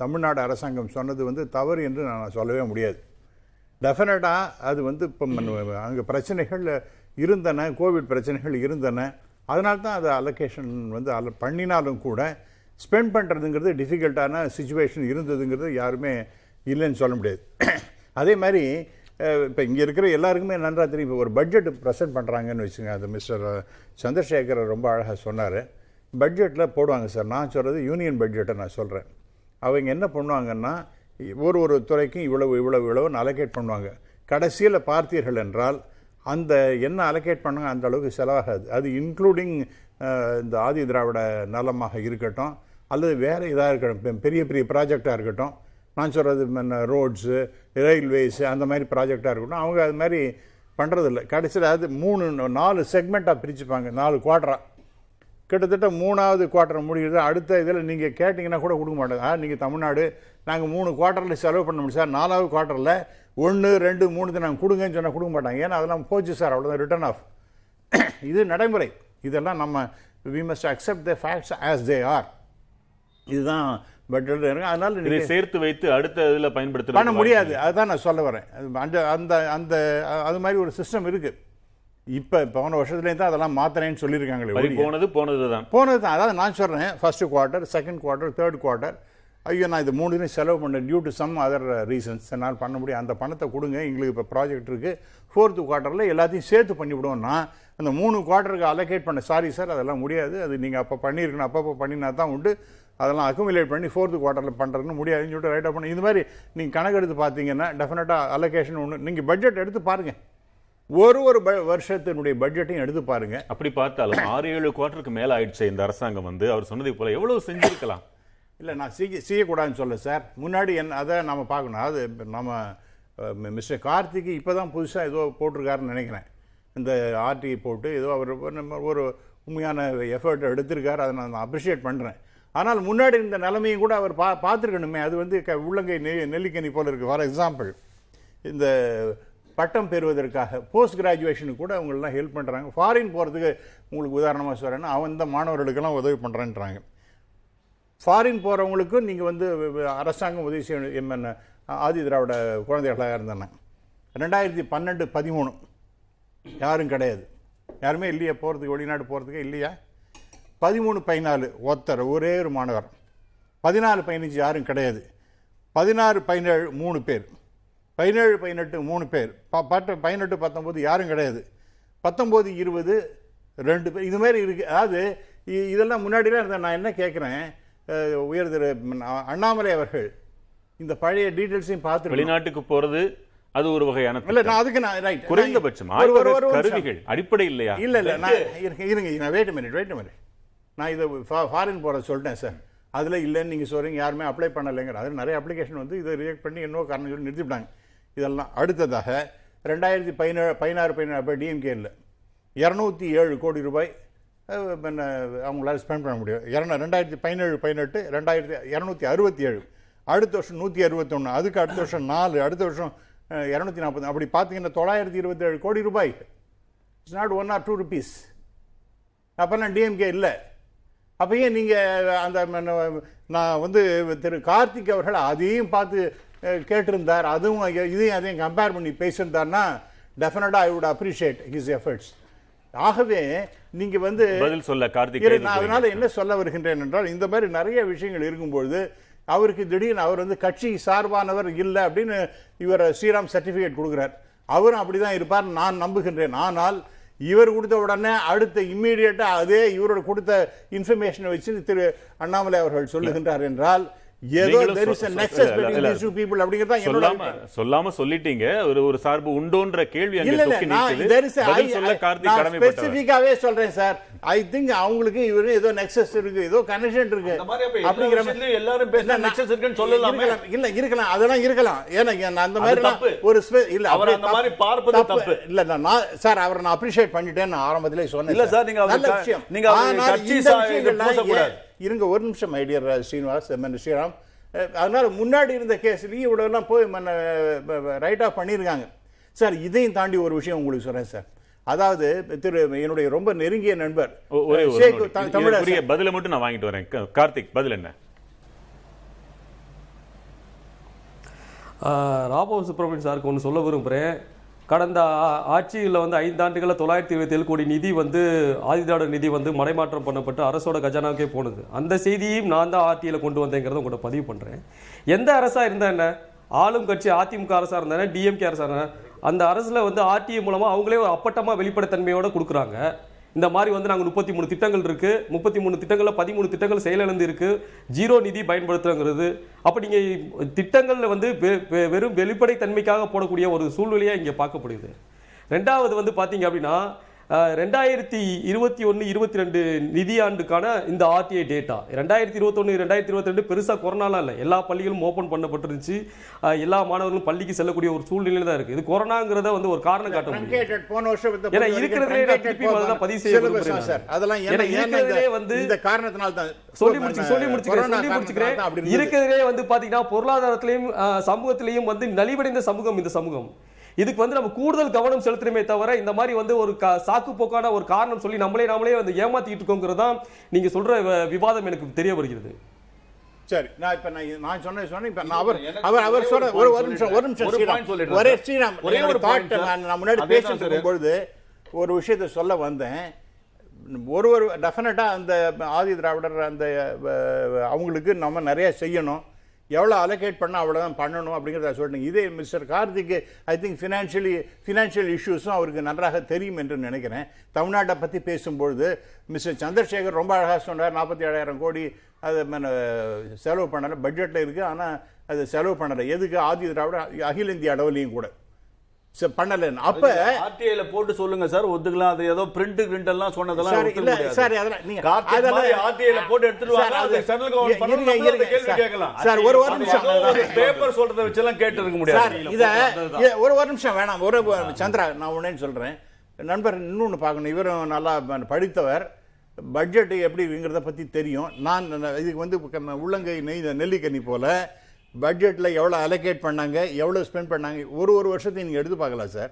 தமிழ்நாடு அரசாங்கம் சொன்னது வந்து தவறு என்று நான் சொல்லவே முடியாது. டெஃபினட்டாக அது வந்து இப்போ அங்கே பிரச்சனைகள் இருந்தன கோவிட் பிரச்சனைகள் இருந்தன. அதனால தான் அது அலோகேஷன் வந்து அல பண்ணினாலும் கூட ஸ்பெண்ட் பண்ணுறதுங்கிறது டிஃபிகல்ட்டான சுச்சுவேஷன் இருந்ததுங்கிறது யாருமே இல்லைன்னு சொல்ல முடியாது. அதே மாதிரி இப்போ இங்கே இருக்கிற எல்லாருக்குமே நன்றாக தெரியும். இப்போ ஒரு பட்ஜெட் ப்ரெசென்ட் பண்ணுறாங்கன்னு வச்சுங்க அது மிஸ்டர் சந்திரசேகர் ரொம்ப அழகாக சொன்னார். பட்ஜெட்டில் போடுவாங்க சார் நான் சொல்கிறது யூனியன் பட்ஜெட்டை நான் சொல்கிறேன் அவங்க என்ன பண்ணுவாங்கன்னா ஒரு ஒரு துறைக்கும் இவ்வளவு இவ்வளவு இவ்வளவுன்னு அலோகேட் பண்ணுவாங்க. கடைசியில் பார்த்தீர்கள் என்றால் அந்த என்ன அலோகேட் பண்ணாங்க அந்த அளவுக்கு செலவாகாது. அது இன்க்ளூடிங் இந்த ஆதி திராவிட நலமாக இருக்கட்டும் அல்லது வேறு இதாக இருக்கட்டும் பெ- பெரிய பெரிய ப்ராஜெக்டாக இருக்கட்டும். நான் சொல்கிறது ரோட்ஸு ரயில்வேஸு அந்த மாதிரி ப்ராஜெக்டாக இருக்கட்டும். அவங்க அது மாதிரி பண்ணுறதில்ல கடைசியில் அது மூணு நாலு செக்மெண்ட்டாக பிரிச்சுப்பாங்க நாலு குவார்டராக கிட்டத்தட்ட மூணாவது குவார்ட்டர் முடியுது. அடுத்த இதில் நீங்கள் கேட்டிங்கன்னா கூட கொடுக்க மாட்டாங்க. நீங்கள் தமிழ்நாடு நாங்கள் மூணு குவார்ட்டரில் செலவு பண்ண முடியும் சார். நாலாவது குவார்ட்டரில் ஒன்று ரெண்டு மூணுக்கு நாங்கள் கொடுங்கன்னு சொன்னால் கொடுக்க மாட்டாங்க. ஏன்னா அதெல்லாம் போச்சு சார். அவ்வளோதான் ரிட்டர்ன் ஆஃப் இது நடைமுறை. இதெல்லாம் நம்ம we must accept the facts as they are இதுதான் பட்ஜெட் இருக்கு. அதனால இதை நீங்க சேர்த்து வைத்து அடுத்த இதுல பயன்படுத்த பண்ண முடியாது. அதுதான் நான் சொல்ல வரேன். அந்த அந்த அந்த அது மாதிரி ஒரு சிஸ்டம் இருக்கு. இப்போ போன வருஷத்துலேயும் தான் அதெல்லாம் மாத்திரேன்னு சொல்லியிருக்காங்களே ஒழிய. போனது போனதுதான். போனது தான் அதாவது நான் சொல்கிறேன் first quarter second quarter third quarter ஐயோ நான் இது மூணுலையும் செலவு பண்ணேன் due to some other reasons என்னால் பண்ண முடியும் அந்த பணத்தை கொடுங்க எங்களுக்கு இப்போ ப்ராஜெக்ட் இருக்குது ஃபோர்த்து குவார்ட்டரில் எல்லாத்தையும் சேர்த்து பண்ணிவிடுவோம்னா அந்த மூணு குவார்ட்டருக்கு அலோகேட் பண்ண சாரி சார் அதெல்லாம் முடியாது. அது நீங்கள் அப்போ பண்ணியிருக்கணும் அப்பப்போ பண்ணினா தான் உண்டு. அதெல்லாம் அக்குமுலேட் பண்ணி ஃபோர்த்து குவார்ட்டரில் பண்ணுறதுன்னு முடியாதுன்னு சொல்லிட்டு ரைட்டாக பண்ணி. இது மாதிரி நீங்கள் கணக்கு எடுத்து பார்த்தீங்கன்னா டெஃபினட்டாக அலோகேஷன் ஒன்று நீங்கள் பட்ஜெட் எடுத்து பாருங்கள் ஒரு ஒரு ப- வருஷத்தினுடைய பட்ஜெட்டையும் எடுத்து பாருங்கள் அப்படி பார்த்தாலும் ஆறு ஏழு குவார்டருக்கு மேல ஆயிடுச்சு இந்த அரசாங்கம் வந்து. அவர் சொன்னதை போல எவ்வளவு செஞ்சிருக்கலாம்? இல்லை நான் செய்ய செய்யக்கூடாதுன்னு சொல்ல சார். முன்னாடி என்ன அதை நம்ம பார்க்கணும். அது நம்ம மிஸ்டர் கார்த்திக் இப்போ தான் புதுசாக ஏதோ போட்டிருக்காருன்னு நினைக்கிறேன். இந்த ஆர்டிஐ போட்டு ஏதோ அவர் நம்ம ஒரு உண்மையான எஃபர்ட் எடுத்திருக்காரு. அதை நான் அப்ரிஷியேட் பண்ணுறேன் ஆனால் முன்னாடி இந்த நிலைமையும் கூட அவர் பா பார்த்துருக்கணுமே. அது வந்து க உள்ளங்கை நெ நெல்லிக்கனி போல இருக்குது ஃபார் எக்ஸாம்பிள் இந்த பட்டம் பெறுவதற்காக போஸ்ட் கிராஜுவேஷனுக்கு கூட அவங்களெலாம் ஹெல்ப் பண்ணுறாங்க ஃபாரின் போகிறதுக்கு உங்களுக்கு உதாரணமாக சொல்கிறேன்னா அவன் இந்த மாணவர்களுக்கெல்லாம் உதவி பண்ணுறேன்றாங்க ஃபாரின் போகிறவங்களுக்கும் நீங்கள் வந்து அரசாங்கம் உதவி செய்யணும் என்ன ஆதி திராவிட குழந்தைகளாக இருந்தாங்க ரெண்டாயிரத்தி பன்னெண்டு பதிமூணு. யாரும் கிடையாது. யாருமே இல்லையா போகிறதுக்கு வெளிநாடு போகிறதுக்கு இல்லையா? பதிமூணு பதினாலு ஒருத்தர் ஒரே ஒரு மாணவர். பதினாலு பதினஞ்சு யாரும் கிடையாது. பதினாறு பதினேழு மூணு பேர். பதினேழு பதினெட்டு மூணு பேர். ப- பத்து பதினெட்டு பத்தொம்போது யாரும் கிடையாது. பத்தொம்போது இருபது ரெண்டு பேர். இது மாதிரி இருக்குது அதாவது இதெல்லாம் முன்னாடிலாம் இருந்த நான் என்ன கேட்குறேன்? உயர் திரு அண்ணாமலை அவர்கள் இந்த பழைய டீட்டெயில்ஸையும் பார்த்து வெளிநாட்டுக்கு போறது அது ஒரு வகையான இல்ல. நான் அதுக்கு நான் ரைட் குறைந்தபட்சம். கருவிகள் அடிப்படை இல்லையா? இல்ல இல்ல நான் இருங்க நான் வெயிட் மினிட் வெயிட் மினிட் நான் இதை ஃபாரின் போற சொல்லிட்டேன் சார் அதுல இல்லைன்னு நீங்க சொல்றீங்க யாருமே அப்ளை பண்ணலைங்கிற. அது நிறைய அப்ளிகேஷன் வந்து இதை ரிஜெக்ட் பண்ணி இன்னொரு காரணம் சொல்லி நிறுத்திவிட்டாங்க. இதெல்லாம் அடுத்ததாக ரெண்டாயிரத்தி பதினேழு பதினாறு பதினேழு அப்போ டிஎம்கே இல்லை இரநூத்தி ஏழு கோடி ரூபாய் என்ன அவங்களால ஸ்பெண்ட் பண்ண முடியும். இரநூ ரெண்டாயிரத்தி பதினேழு பதினெட்டு ரெண்டாயிரத்தி இரநூத்தி அறுபத்தி ஏழு. அடுத்த வருஷம் நூற்றி அறுபத்தொன்று அதுக்கு அடுத்த வருஷம் நாலு அடுத்த வருஷம் இரநூத்தி நாற்பது அப்படி பார்த்தீங்கன்னா தொள்ளாயிரத்தி இருபத்தேழு கோடி ரூபாய். It's not one or two rupees அப்போல்லாம் டிஎம்கே இல்லை. அப்போ ஏன் நீங்கள் அந்த நான் வந்து திரு கார்த்திக் அவர்கள் அதையும் பார்த்து கேட்டிருந்தார். அதுவும் இதையும் அதையும் கம்பேர் பண்ணி பேசியிருந்தார்னா டெஃபினட்டாக I would appreciate his efforts ஆகவே நீங்கள் வந்து பதில் சொல்ல கார்த்திக் நான் அதனால. என்ன சொல்ல வருகின்றேன் என்றால் இந்த மாதிரி நிறைய விஷயங்கள் இருக்கும்பொழுது அவருக்கு திடீர்னு அவர் வந்து கட்சி சார்பானவர் இல்லை அப்படின்னு இவர் ஸ்ரீராம் சர்டிபிகேட் கொடுக்குறார். அவரும் அப்படிதான் இருப்பார் நான் நம்புகின்றேன். ஆனால் இவர் கொடுத்த உடனே அடுத்த இம்மீடியட்டா அதே இவரோட கொடுத்த இன்ஃபர்மேஷனை வச்சு திரு அண்ணாமலை அவர்கள் சொல்லுகின்றார் என்றால் சொல்லாம சொல்லிட்டீங்க. ஒரு ஒரு சார்பு உண்டோன்ற கேள்வி ஸ்பெசிபிக்காவே சொல்றேன் சார் ஐ திங்க் அவங்களுக்கு இவரு ஏதோ நெக்ஸஸ் இருக்கு ஏதோ கனெக்ஷன் இருக்கு. அப்படிங்கிற எல்லாரும் பேசினா nexus இருக்குன்னு சொல்லலாமே. இல்ல இருக்கலாம். அதெல்லாம் இருக்கலாம். ஏன்னா நான் அந்த மாதிரி. ஒரு இல்ல அவர் அந்த மாதிரி பார்ப்பது தப்பு. இல்ல நான் சார் அவரை நான் அப்ரிஷியேட் பண்ணிட்டேன் நான் ஆரம்பத்திலே சொன்னேன் இல்ல சார், நீங்க நீங்க கட்சி இந்த இருங்க ஒரு நிமிஷம் ஐடியர் ஸ்ரீனிவாஸ் எம்என் ஸ்ரீராம். அஹ், அதனால முன்னாடி இருந்த கேஸ்லயும் இவ்வளவு எல்லாம் போய் ரைட் ஆஃப் பண்ணியிருக்காங்க சார் இதையும் தாண்டி ஒரு விஷயம் உங்களுக்கு சொல்றேன் சார் அதாவது திரு என்னுடைய ரொம்ப நெருங்கிய நண்பர் ஒ- ஒரே ஒரு ஷேக் நொடி. த- இது- தமிழரசன். இதுக்குரிய பதிலை மட்டும் நான் வாங்கிட்டு வரேன். கார்த்திக் பதில் என்ன? ஆஹ் ராபோ சுப்பிரமணியன் சாருக்கு ஒன்று சொல்ல விரும்புகிறேன் கடந்த ஆட்சியில் வந்து ஐந்தாண்டுகளில் தொள்ளாயிரத்தி இருபத்தி ஏழு கோடி நிதி வந்து ஆதிதிராவிட நிதி வந்து மடைமாற்றம் பண்ணப்பட்டு அரசோட கஜானாவுக்கே போனது. அந்த செய்தியையும் நான் தான் ஆர்டியில் கொண்டு வந்தேங்கிறத உங்கள்கிட்ட பதிவு பண்ணுறேன் எந்த அரசாக இருந்தால் என்ன? ஆளும் கட்சி அதிமுக அரசாக இருந்தானே டிஎம்கே அரசாக இருந்தானே அந்த அரசில் வந்து ஆர்டிஐ மூலமாக அவங்களே ஒரு அப்பட்டமாக வெளிப்படைத்தன்மையோடு கொடுக்குறாங்க. இந்த மாதிரி வந்து நாங்கள் முப்பத்தி மூணு திட்டங்கள் இருக்கு. முப்பத்தி மூணு திட்டங்களில் பதிமூணு திட்டங்கள் செயலிழந்து இருக்கு. ஜீரோ நிதி பயன்படுத்துறங்கிறது. அப்போ நீங்கள் திட்டங்களில் வந்து வெறும் வெளிப்படைத்தன்மைக்காக போடக்கூடிய ஒரு சூழ்நிலையாக இங்கே பார்க்கப்படுது. ரெண்டாவது வந்து பார்த்தீங்க அப்படின்னா ரெண்டாயிரத்தி இருபத்தி ஒன்று இருபத்தி ரெண்டு நிதியாண்டுக்கான இந்த ஆர்டிஐ டேட்டா ரெண்டாயிரத்தி இருபத்தொன்று ரெண்டாயிரத்தி இருபத்தி ரெண்டு பெருசாக கொரோனாலாம் இல்லை. எல்லா பள்ளிகளும் ஓப்பன் பண்ணப்பட்டிருந்துச்சு. எல்லா மாணவர்களும் பள்ளிக்கு செல்லக்கூடிய ஒரு சூழ்நிலையில தான் இருக்குது இது கொரோனாங்கிறத வந்து ஒரு காரணம் காட்ட முடியும். போன ஏன்னா இருக்கிறதுலே திருப்பி முதல்ல பதிவு செய்ய தான் சார். அதெல்லாம் ஏன்னா இருக்கிறதுலே வந்து- இந்த காரணத்தினால தான் சொல்லி முடிச்சு சொல்லி முடிச்சுக்கிறேன் சொல்லி முடிச்சுக்கிறேன். காரணத்தினால தான் அப்படி இருந்தது. இருக்கிறதே வந்து பாத்தீங்கன்னா பொருளாதாரத்திலையும் சமூகத்திலையும் வந்து நலிவடைந்த சமூகம் இந்த சமூகம். இதுக்கு வந்து நம்ம கூடுதல் கவனம் செலுத்தணுமே தவிர இந்த மாதிரி வந்து ஒரு சாக்கு போக்கான ஒரு காரணம் சொல்லி நம்மளே நாமளே வந்து ஏமாத்திட்டு இருக்கோங்கிறது தான் நீங்க சொல்ற வ- விவாதம் எனக்கு தெரிய வருகிறது சரி நான் இப்ப நான் நான் சொன்னது சொன்னேன் இப்ப நான் அவர் அவர் அவர் சொல்ற ஒரு ஒரு நிமிஷம் ஒரு நிமிஷம் ஒரு ஸ்ரீராம். ஒரே ஒரே சார். நான் முன்னாடி பேசிட்டு. இருக்கும்பொழுது ஒரு விஷயத்தை சொல்ல வந்தேன் ஒரு ஒரு டெஃபினட்டா அந்த ஆதி திராவிடர் அந்த அவங்களுக்கு நம்ம நிறைய செய்யணும் எவ்வளோ அலோகேட் பண்ணால் அவ்வளோதான் பண்ணணும் அப்படிங்கிறத சொல்லிட்டு இதே mister Karthik I think financially financial இஷ்யூஸும் அவருக்கு நன்றாக தெரியும் என்று நினைக்கிறேன். தமிழ்நாட்டை பற்றி பேசும்பொழுது மிஸ்டர் சந்திரசேகர் ரொம்ப அழகாக சொன்னார் நாற்பத்தி ஏழாயிரம் கோடி அது செலவு பண்ணலை பட்ஜெட்டில் இருக்குது ஆனால் அது செலவு பண்ணலை. எதுக்கு? ஆதி திராவிட அகில இந்திய அளவுலையும் கூட. பண்ணலைன்னு அப்போ ஆர்டிஐல போட்டு சொல்லுங்க சார். ஒத்துக்கலாம். அது ஏதோ பிரிண்ட் பிரிண்ட் எல்லாம் சொன்னதெல்லாம் இல்ல. சார், அதெல்லாம் நீங்க- கார்த்திக் அதெல்லாம் மாதிரி RTI ல போட்டு எடுத்துட்டு வாங்க, சார், அது சென்ட்ரல் கவர்மெண்ட் கேள்வி. கேட்கலாம். சார், ஒரு ஒரு நிமிஷம். பேப்பர் சொல்றத வச்செல்லாம் கேட்டு இருக்க முடியாது இத இத ஒரு ஒரு நிமிஷம் வேணாம். ஒரு சந்திரா நான் உடனே சொல்றேன். நண்பர் இன்னொன்று பார்க்கணும். இவரும் நல்லா படித்தவர். பட்ஜெட் எப்படிங்கிறத பத்தி தெரியும். நான் இதுக்கு வந்து உள்ளங்கை நெய் நெல்லிக்கனி போல பட்ஜெட்ல எவ்வளவு அலோகேட் பண்ணாங்க எவ்வளவு ஸ்பெண்ட் பண்ணாங்க ஒரு ஒரு வருஷத்தையும் நீங்க எடுத்து பார்க்கலாம் சார்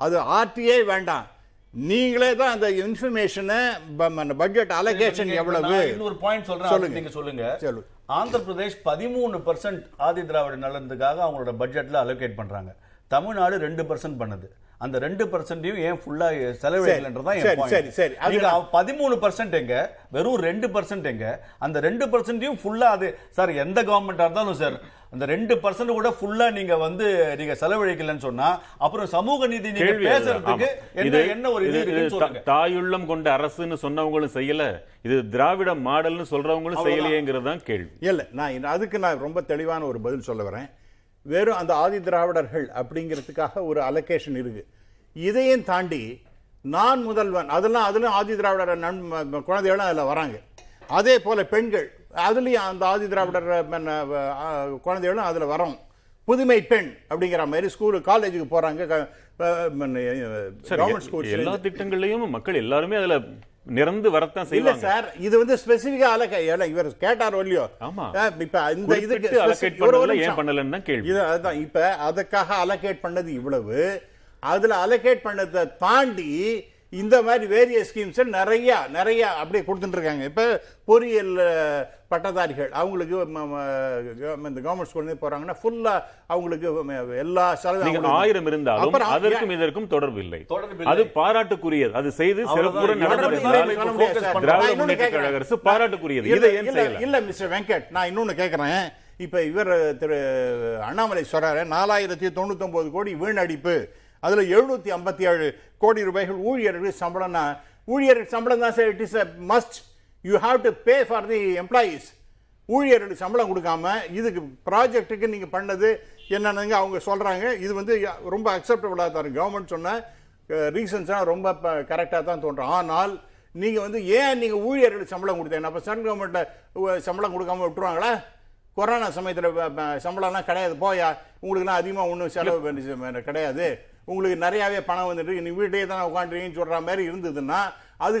அது ஆர்டிஏ வேண்டாம். நீங்களே தான் அந்த இன்ஃபர்மேஷனை பட்ஜெட் அலோகேஷன் எவ்வளவு? இன்னொரு பாயிண்ட் சொல்றேன் நீங்க சொல்லுங்க. சொல்லு. ஆந்திர பிரதேஷ் பதிமூணு பர்சன்ட் ஆதி திராவிட நலனுக்காக அவங்களோட பட்ஜெட்ல அலோகேட் பண்றாங்க. தமிழ்நாடு ரெண்டு பர்சன்ட் பண்ணுது. அந்த ரெண்டு பர்சன்டையும் ஏன் ஃபுல்லா செலவழிக்கலன்றதான் சரி. சரி, நீங்க பதிமூணு பர்சன்ட் எங்க? வெறும் ரெண்டு பர்சன்ட் எங்க? அந்த ரெண்டு பர்சன்டையும் ஃபுல்லா அது சார் எந்த கவர்மெண்டா இருந்தாலும் சார் அந்த ரெண்டு பர்சன்ட் கூட ஃபுல்லா நீங்க வந்து நீங்க செலவழிக்கலன்னு சொன்னா அப்புறம் சமூக நீதி நீங்க. பேசுறதுக்கு. என்ன இது- என்ன ஒரு இது தாயுள்ளம் கொண்ட அரசுன்னு சொன்னவங்களும் செய்யல. இது திராவிட மாடல்னு சொல்றவங்களும் செய்யலையேங்கிறது தான் கேள்வி. இல்லை நான் அதுக்கு நான் ரொம்ப தெளிவான ஒரு பதில் சொல்ல வரேன். வெறும் அந்த ஆதி திராவிடர்கள் அப்படிங்கிறதுக்காக ஒரு அலோகேஷன் இருக்கு. இதையும் தாண்டி நான் முதல்வன் அதெல்லாம் அதுலயும் ஆதி திராவிடர் நன் குழந்தைகளும் அதில் வராங்க. அதே போல பெண்கள் அதுலேயும் அந்த ஆதி திராவிடர் குழந்தைகளும் அதில் வரோம் புதுமை பெண் அப்படிங்கிற மாதிரி ஸ்கூலு காலேஜுக்கு கவர்மெண்ட் ஸ்கூல்ஸ் எல்லா திட்டங்கள்லயும் மக்கள் எல்லாருமே அதுல நிறந்து வரத்தான் செய்வாங்க சார் இது வந்து ஸ்பெசிபிக்கா அலக்க ஏன்னா இவர் கேட்டாரோ இல்லையோ ஆமா. இப்ப இந்த இதுக்கு ஒரு பண்ணதுல ஏன். பண்ணலன்னு கேள்வி. இது அதுதான் இப்ப அதுக்காக அலோகேட் பண்ணது இவ்வளவு அதுல அலோகேட் பண்ணதை தாண்டி இந்த மாதிரி வேரிய ஸ்கீம்ஸ் நிறைய நிறைய அப்படியே கொடுத்துட்டு இருக்காங்க இப்ப பொறியியல் பட்டதாரிகள் அவங்களுக்கு இந்த கவர்மெண்ட் ஸ்கூல்ல போறாங்கன்னா ஃபுல்லா அவங்களுக்கு எல்லா அவங்களுக்கு- ஆயிரம் இருந்தாலும் அப்புறம் அதற்கும் இதற்கும் தொடர்பு இல்லை. அது பாராட்டுக்குரியது அது செய்து சிறப்புடன். நடந்தது பாராட்டுக்குரியது. இல்ல, இதை ஏன் இல்ல, செய்யல? இல்ல மிஸ்டர் வெங்கட் நான் இன்னொன்னு கேட்கிறேன் இப்ப இவர் திரு அண்ணாமலை சொல்றாரு நாலாயிரத்தி தொண்ணூத்தி கோடி வீணடிப்பு அதுல எழுநூத்தி ஐம்பத்தி ஏழு கோடி ரூபாய்கள் ஊழியர்களுக்கு சம்பளம்னா ஊழியர்கள் சம்பளம் தான் sir it is must you have to pay for the employees ஊழியர்களுக்கு சம்பளம் கொடுக்காம இதுக்கு ப்ராஜெக்ட்டுக்கு நீங்க பண்ணது என்னன்னு அவங்க சொல்றாங்க. இது வந்து ரொம்ப அக்செப்டபிளா தான் கவர்மெண்ட் சொன்ன ரீசன்ஸ்லாம் ரொம்ப கரெக்டாக தான் தோன்றும். ஆனால் நீங்க வந்து ஏன் நீங்க ஊழியர்களுக்கு சம்பளம் கொடுத்தேன் அப்ப சென்ட்ரல் கவர்மெண்ட்ல சம்பளம் கொடுக்காம விட்டுருவாங்களா? கொரோனா சமயத்தில் சம்பளம்லாம் கிடையாது. போயா உங்களுக்குலாம் அதிகமாக ஒன்றும் செலவு கிடையாது. உங்களுக்கு நிறையாவே பணம் வந்துட்டு நீ வீட்டையே தான் உட்காந்துருக்கீங்கன்னு சொல்ற மாதிரி இருந்ததுன்னா அது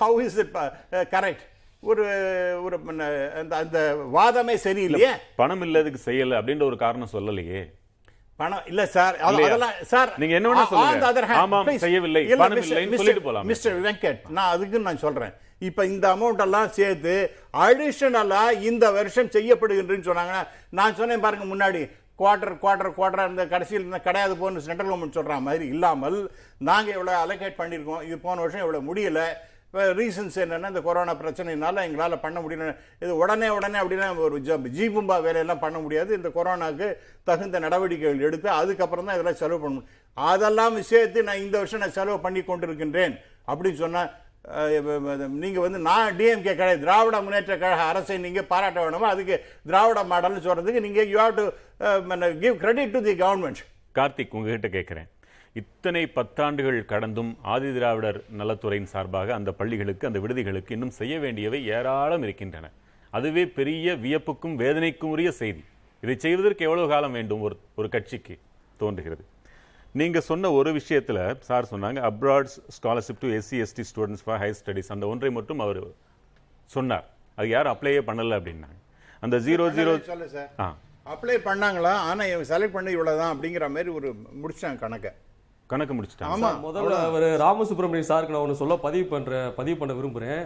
ஹவு இஸ் இட் கரெக்ட் ஒரு ஒரு அந்த அந்த வாதமே சரியில்லையே பணம் இல்லதுக்கு செய்யல அப்படின்ற ஒரு காரணம் சொல்லலையே பணம் இல்ல சார்? அதெல்லாம் சார் நீங்க என்ன வேணா சொல்லுங்க. ஆமாம். செய்யவில்லை, பணம். இல்லைன்னு. சொல்லிட்டு போலாமே. மிஸ்டர் வெங்கட் நான் அதுக்கு நான் சொல்றேன் இப்ப இந்த அமௌண்ட் எல்லாம் சேர்த்து அடிஷனலா இந்த வருஷம் செய்யப்படுகின்றன்னு சொன்னாங்கன்னா நான் சொன்னேன் பாருங்க முன்னாடி குவார்டர் குவார்டர் குவார்டர் அந்த கடைசியில் இருந்தா கிடையாது போன்னு சென்ட்ரல் கவர்மெண்ட் சொல்கிற மாதிரி இல்லாமல் நாங்கள் இவ்வளோ அலோகேட் பண்ணியிருக்கோம். இது போன வருஷம் இவ்வளோ முடியலை. இப்போ ரீசன்ஸ் என்னென்னா இந்த கொரோனா பிரச்சனைனால எங்களால் பண்ண முடியல. இது உடனே உடனே அப்படின்னா ஒரு ஜப் ஜீபும்பா வேலையெல்லாம் பண்ண முடியாது. இந்த கொரோனாக்கு தகுந்த நடவடிக்கைகள் எடுத்து அதுக்கப்புறம் தான் இதெல்லாம் செலவு பண்ண முடியும் அதெல்லாம் சேர்த்து நான் இந்த வருஷம் நான் செலவு பண்ணி கொண்டிருக்கின்றேன் அப்படின்னு சொன்னால் நீங்கள் வந்து நான் டிஎம்கே கிடையாது திராவிட முன்னேற்ற கழக அரசை நீங்கள் பாராட்ட வேணுமா? அதுக்கு திராவிட மாடல்னு சொல்கிறதுக்கு நீங்கள் you have to give credit to the government Karthik உங்ககிட்ட கேட்குறேன் இத்தனை பத்தாண்டுகள் கடந்தும் ஆதி திராவிடர் நலத்துறையின் சார்பாக அந்த பள்ளிகளுக்கு அந்த விடுதிகளுக்கு இன்னும் செய்ய வேண்டியவை ஏராளம் இருக்கின்றன. அதுவே பெரிய வியப்புக்கும் வேதனைக்கும் உரிய செய்தி. இதை செய்வதற்கு எவ்வளவு காலம் வேண்டும் ஒரு ஒரு கட்சிக்கு தோன்றுகிறது? நீங்க சொன்ன ஒரு விஷயத்துல சார் சொன்னாங்க abroad scholarship to SC ST students for high studies அந்த ஒன்றை மட்டும் அவர் சொன்னார். அது யாரும் அப்ளையே பண்ணல அப்படின்னாங்க. அந்த ஜீரோ ஜீரோ சொல்லு சார். ஆ. அப்ளை பண்ணாங்களா? ஆனா இவங்க செலக்ட் பண்ணி இவ்வளவுதான் அப்படிங்கிற மாதிரி ஒரு முடிச்சாங்க கணக்கை. கணக்கு முடிச்சிட்டாங்க ஆமா. முதல்ல அவர் ராமசுப்ரமணியன் சாருக்கு நான் ஒன்று சொல்ல பதிவு பண்ற பதிவு பண்ண விரும்புகிறேன்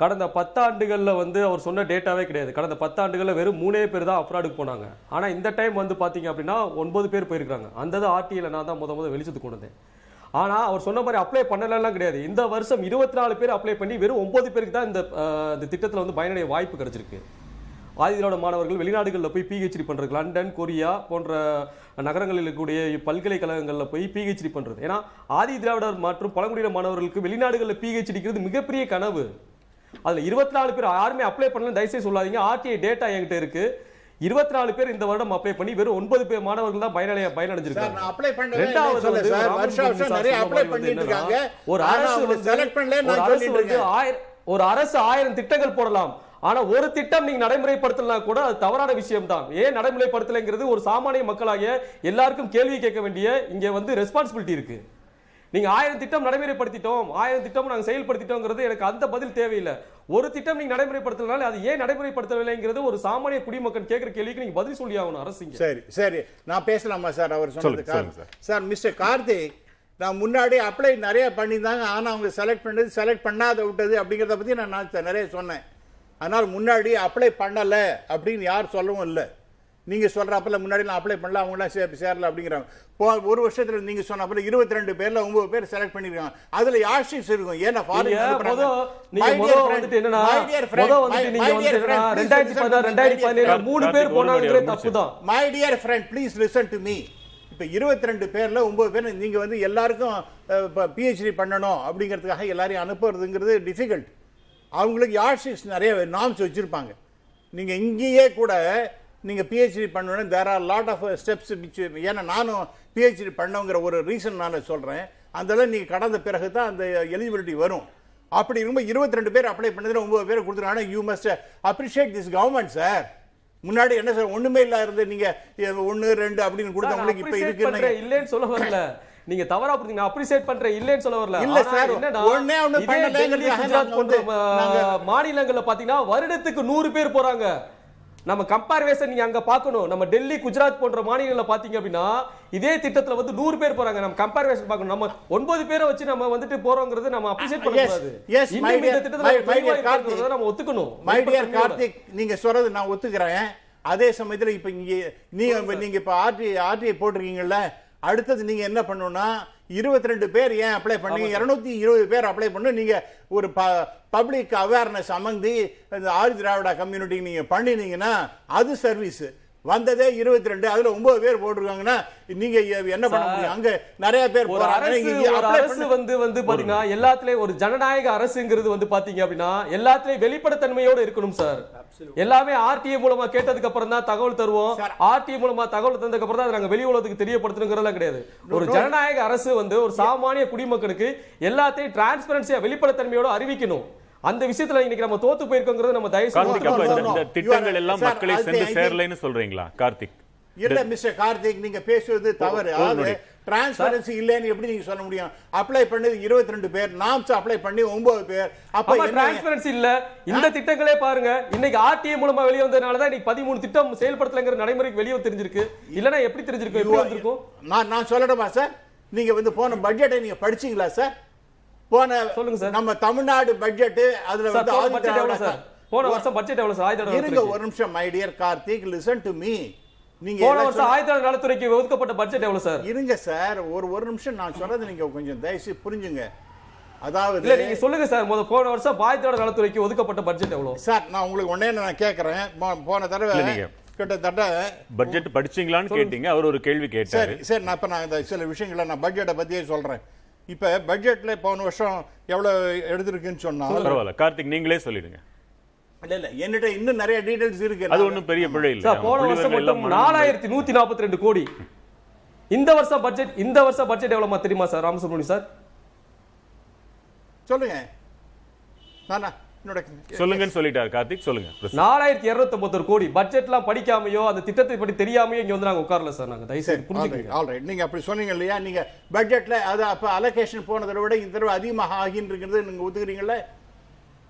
கடந்த பத்தாண்டுகளில் வந்து அவர் சொன்ன டேட்டாவே கிடையாது. கடந்த பத்தாண்டுகளில் வெறும் மூணே பேர் தான் அப்ராடுக்கு போனாங்க. ஆனால் இந்த டைம் வந்து பார்த்தீங்க அப்படின்னா ஒன்பது பேர் போயிருக்காங்க. அந்த ஆர்டியில் நான் தான் முத முத வெளிச்சத்துக்கு கொண்டு வந்தேன். அவர் சொன்ன மாதிரி அப்ளை பண்ணலாம் கிடையாது. இந்த வருஷம் இருபத்தி நாலு பேர் அப்ளை பண்ணி வெறும் ஒன்பது பேருக்கு தான் இந்த திட்டத்தில் வந்து பயனடைய வாய்ப்பு கிடைச்சிருக்கு. ஆதிதிராவிட மாணவர்கள் வெளிநாடுகளில் போய் பிஹெச்டி பண்ணுறது லண்டன் கொரியா போன்ற நகரங்களில் இருக்கக்கூடிய பல்கலைக்கழகங்களில் போய் பிஹெச்டி பண்ணுறது ஏன்னா ஆதி திராவிடர் மற்றும் பழங்குடியின மாணவர்களுக்கு வெளிநாடுகளில் பிஹெச்டிக்கிறது மிகப்பெரிய கனவு. அதுல இருபத்தி நாலு பேர் யாருமே அப்ளை பண்ணல தயவுசெய்து சொல்லாதீங்க. ஆர்டிஐ டேட்டா என்கிட்ட இருக்கு. இருபத்தி நாலு பேர் இந்த வருடம் அப்ளை பண்ணி வெறும் ஒன்பது பேர் மாணவர்கள் தான் பயனடைய சார் பயனடைஞ்சிருக்காங்க ரெண்டாவது வந்து ஒரு அரசு ஒரு அரசு வந்து ஆயிரம் ஒரு அரசு ஆயிரம் திட்டங்கள் போடலாம். ஆனா ஒரு திட்டம் நீங்க நடைமுறைப்படுத்தலாம் கூட அது தவறான விஷயம் தான் ஏன் நடைமுறைப்படுத்தலைங்கிறது ஒரு சாமானிய மக்களாகிய எல்லாருக்கும் கேள்வி கேட்க வேண்டிய இங்க வந்து ரெஸ்பான்சிபிலிட்டி இருக்கு. நீங்க ஆயிரம் திட்டம் நடைமுறைப்படுத்திட்டோம் ஆயிரம் திட்டம் நாங்க செயல்படுத்திட்டோங்கிறது எனக்கு அந்த பதில் தேவையில்லை. ஒரு திட்டம் நீங்க நடைமுறைப்படுத்தலனால அது ஏன் நடைமுறைப்படுத்தவில்லைங்கிறது ஒரு சாமானிய குடிமக்கள் கேட்கிற கேள்விக்கு நீங்க பதில் சொல்லி ஆகணும் அரசு. சரி சரி. நான் பேசலாமா சார்? அவர் சொன்னது சார். மிஸ்டர் கார்த்திக் நான் முன்னாடி அப்ளை நிறைய பண்ணியிருந்தாங்க. ஆனா அவங்க செலக்ட் பண்ணது செலக்ட் பண்ணாத விட்டது அப்படிங்கிறத பத்தி நான் நான் நிறைய சொன்னேன். அதனால் முன்னாடி அப்ளை பண்ணல அப்படின்னு யார் சொல்லவும் இல்லை. நீங்க சொல்றப்பல முன்னாடி நான் அப்ளை பண்ணல அவங்களாம் சே சேரல அப்படிங்கிறாங்க. போ ஒரு வருஷத்துல நீங்க சொன்னப்பல இருபத்தி ரெண்டு பேர்ல ஒன்பது பேர் செலக்ட் பண்ணிருக்காங்க. அதுல யாஷிஸ் இருக்கும்? ஏன்னா my dear friend please listen to me இப்போ இருபத்தி ரெண்டு பேர்ல ஒன்பது பேர் நீங்க வந்து எல்லாருக்கும் பிஹெச்டி பண்ணணும் அப்படிங்கிறதுக்காக எல்லாரையும் அனுப்புறதுங்கிறது டிஃபிகல்ட் அவங்களுக்கு யார்ஷிப்ஸ் நிறைய நாம்ஸ் வச்சிருப்பாங்க. நீங்க இங்கேயே கூட நீங்க பிஹெச்டி பண்ணணும் there are lot of steps ஏன்னா நானும் பிஹெச்டி பண்ணவங்கிற ஒரு ரீசன்னால சொல்றேன். அதெல்லாம் நீங்க கடந்த பிறகு தான் அந்த எலிஜிபிலிட்டி வரும். அப்படி இருக்கும்போது இருபத்தி ரெண்டு பேர் அப்ளை பண்ணதுல ஒன்பது பேர் கொடுத்துருக்காங்க you must appreciate this government sir முன்னாடி என்ன சார் ஒண்ணுமே இல்ல இருந்து நீங்க எ- ஒண்ணு ரெண்டு அப்படின்னு கொடுத்தவங்களுக்கு இப்ப பண்றேன் இல்லைன்னு சொல்ல வரல. நீங்க தவறா புரிஞ்சுங்க. அப்ரிசியேட் பண்றேன் இல்லைன்னு சொல்ல வரல. இல்ல சார், ஒண்ணே ஒண்ணு நாங்க- மாநிலங்கள்ல பாத்தீங்கன்னா வருடத்துக்கு நூறு பேர் போறாங்க. நம்ம கம்பேரிசன் நீங்க அங்க பார்க்கணும். நம்ம டெல்லி குஜராத் போன்ற மாநிலங்கள்ல பாத்தீங்க அப்படின்னா இதே திட்டத்துல வந்து நூறு பேர் போறாங்க. நம்ம கம்பேரிசன் பார்க்கணும். நம்ம ஒன்பது பேரை வச்சு நம்ம வந்துட்டு போறோங்கிறது நம்ம அப்ரிசியேட் பண்ண Yes, கூடாது. yes, my இன்னும் இந்த திட்டத்துல நம்ம ஒத்துக்கணும். My dear. கார்த்திக் நீங்க சொல்றது நான் ஒத்துக்கிறேன். அதே சமயத்துல இப்ப இங்க நீங்க நீங்க இப்ப ஆர்டி ஆர்டிஐ போட்டிருக்கீங்கல்ல அடுத்தது நீங்க என்ன பண்ணணும்னா இருபத்தி ரெண்டு பேர் ஏன் அப்ளை பண்ணீங்க இருநூத்தி இருபது பேர் அப்ளை பண்ணு நீங்க ஒரு public awareness among the Adi Dravida community நீங்க பண்ணினீங்கன்னா அது சர்வீஸ் வந்ததே இருபத்தி ரெண்டு அதுல ஒன்பது பேர் போட்டிருக்காங்கன்னா நீங்க என்ன பண்ண முடியும்? அங்க நிறைய பேர் அரசு வந்து வந்து பாத்தீங்கன்னா எல்லாத்துலயும் ஒரு ஜனநாயக அரசுங்கிறது வந்து பாத்தீங்க அப்படின்னா எல்லாத்துலயும் வெளிப்படைத்தன்மையோட இருக்கணும் சார். எல்லாமே ஆர்டிஏ மூலமா கேட்டதுக்கு அப்புறம் தான் தகவல் தருவோம். ஆர்டிஏ மூலமா தகவல் தந்ததுக்கு அப்புறம் தான் நாங்க வெளி உலகத்துக்கு தெரியப்படுத்தணுங்கிறதெல்லாம் கிடையாது. ஒரு ஜனநாயக அரசு வந்து ஒரு சாமானிய குடிமக்களுக்கு எல்லாத்தையும் டிரான்ஸ்பரன்சியா வெளிப்படைத்தன்மையோட அறிவிக்கணும். அந்த விஷயத்துல இன்னைக்கு நம்ம தோத்து போயிருக்கோங்கிறத நம்ம தயவு செய்து இந்த- திட்டங்கள் எல்லாம் மக்களை சென்று சேரலைன்னு சொல்றீங்களா கார்த்திக்? இல்ல மிஸ்டர் கார்த்திக் நீங்க பேசுவது தவறு. அதாவது. டிரான்ஸ்பரன்சி இல்லைன்னு எப்படி நீங்க சொல்ல முடியும்? அப்ளை பண்ணது இருபத்தி ரெண்டு பேர் நாம்ஸ் அப்ளை பண்ணி ஒன்பது பேர். அப்ப டிரான்ஸ்பரன்சி இல்ல. இந்த திட்டங்களே பாருங்க. இன்னைக்கு ஆர்டிஏ மூலமா வெளிய வந்ததுனால தான் இன்னைக்கு பதிமூணு திட்டம் செயல்படுத்தலைங்கிற நடைமுறைக்கு வெளியே தெரிஞ்சிருக்கு. இல்லனா எப்படி தெரிஞ்சிருக்கும்? எப்படி வந்திருக்கும்? நான் நான் சொல்லணுமா சார் நீங்க வந்து போன பட்ஜெட்டை நீங்க படிச்சீங்களா சார் போன சொல்லுங்க சார். நம்ம தமிழ்நாடு பட்ஜெட் அதுல வந்து பட்ஜெட் எவ்வளவு சார்? போன வருஷம் பட்ஜெட் எவ்வளவு சார்? ஆயுத இருங்க ஒரு நிமிஷம் my dear Karthik listen to me நீங்க போன வருஷம் ஆயுத நலத்துறைக்கு ஒதுக்கப்பட்ட பட்ஜெட் எவ்வளவு சார்? இருங்க சார் ஒரு ஒரு நிமிஷம் நான் சொல்றது நீங்க கொஞ்சம் தயவுசெய்து புரிஞ்சுங்க. அதாவது இல்ல நீங்க சொல்லுங்க சார் போன வருஷம் ஆயுத நலத்துறைக்கு ஒதுக்கப்பட்ட பட்ஜெட் எவ்வளவு? சார் நான் உங்களுக்கு ஒன்னே நான் கேட்கறேன் போன தடவை கிட்டத்தட்ட பட்ஜெட் படிச்சீங்களான்னு கேட்டீங்க அவர் ஒரு கேள்வி கேட்டாரு. சரி சரி நான் இப்ப நான் இந்த சில விஷயங்களை நான் பட்ஜெட்டை பத்தியே சொல்றேன். இப்ப பட்ஜெட்ல போன வருஷம் எவ்வளவு எடுத்திருக்குன்னு சொன்னா பரவாயில்ல. கார்த்திக் நீங்களே சொல்லிடுங்க. இல்ல இல்ல. என்கிட்ட இன்னும் நிறைய டீடைல்ஸ் இருக்கு. அது ஒண்ணும் பெரிய பிழை இல்ல. சார் போன வருஷம் மட்டும் நாலாயிரத்தி நூத்தி நாற்பத்தி ரெண்டு கோடி. இந்த வருஷம் பட்ஜெட் இந்த வருஷம் பட்ஜெட் எவ்வளவு தெரியுமா சார் ராமசுப்ரமணியம் சார்? சொல்லுங்க. நானா சொல்லுங்கன்னு சொல்லிட்டாரு கார்த்திக் சொல்லுங்க. நாலாயிரத்தி இருநூத்தி கோடி பட்ஜெட்லாம் படிக்காமையோ அந்த திட்டத்தை படி தெரியாமையோ இங்க வந்து நாங்க உட்காரல சார் நாங்க. தயவு செய்து புரிஞ்சுக்கங்க. ஆல்ரைட் நீங்க அப்படி சொன்னீங்க இல்லையா? நீங்க பட்ஜெட்ல அது அப்ப அலோகேஷன் போனதை விட இந்த தடவை அதிகமாக ஆகின்னு இருக்கிறது நீங்க ஒத்துக்கிறீங்கல்ல?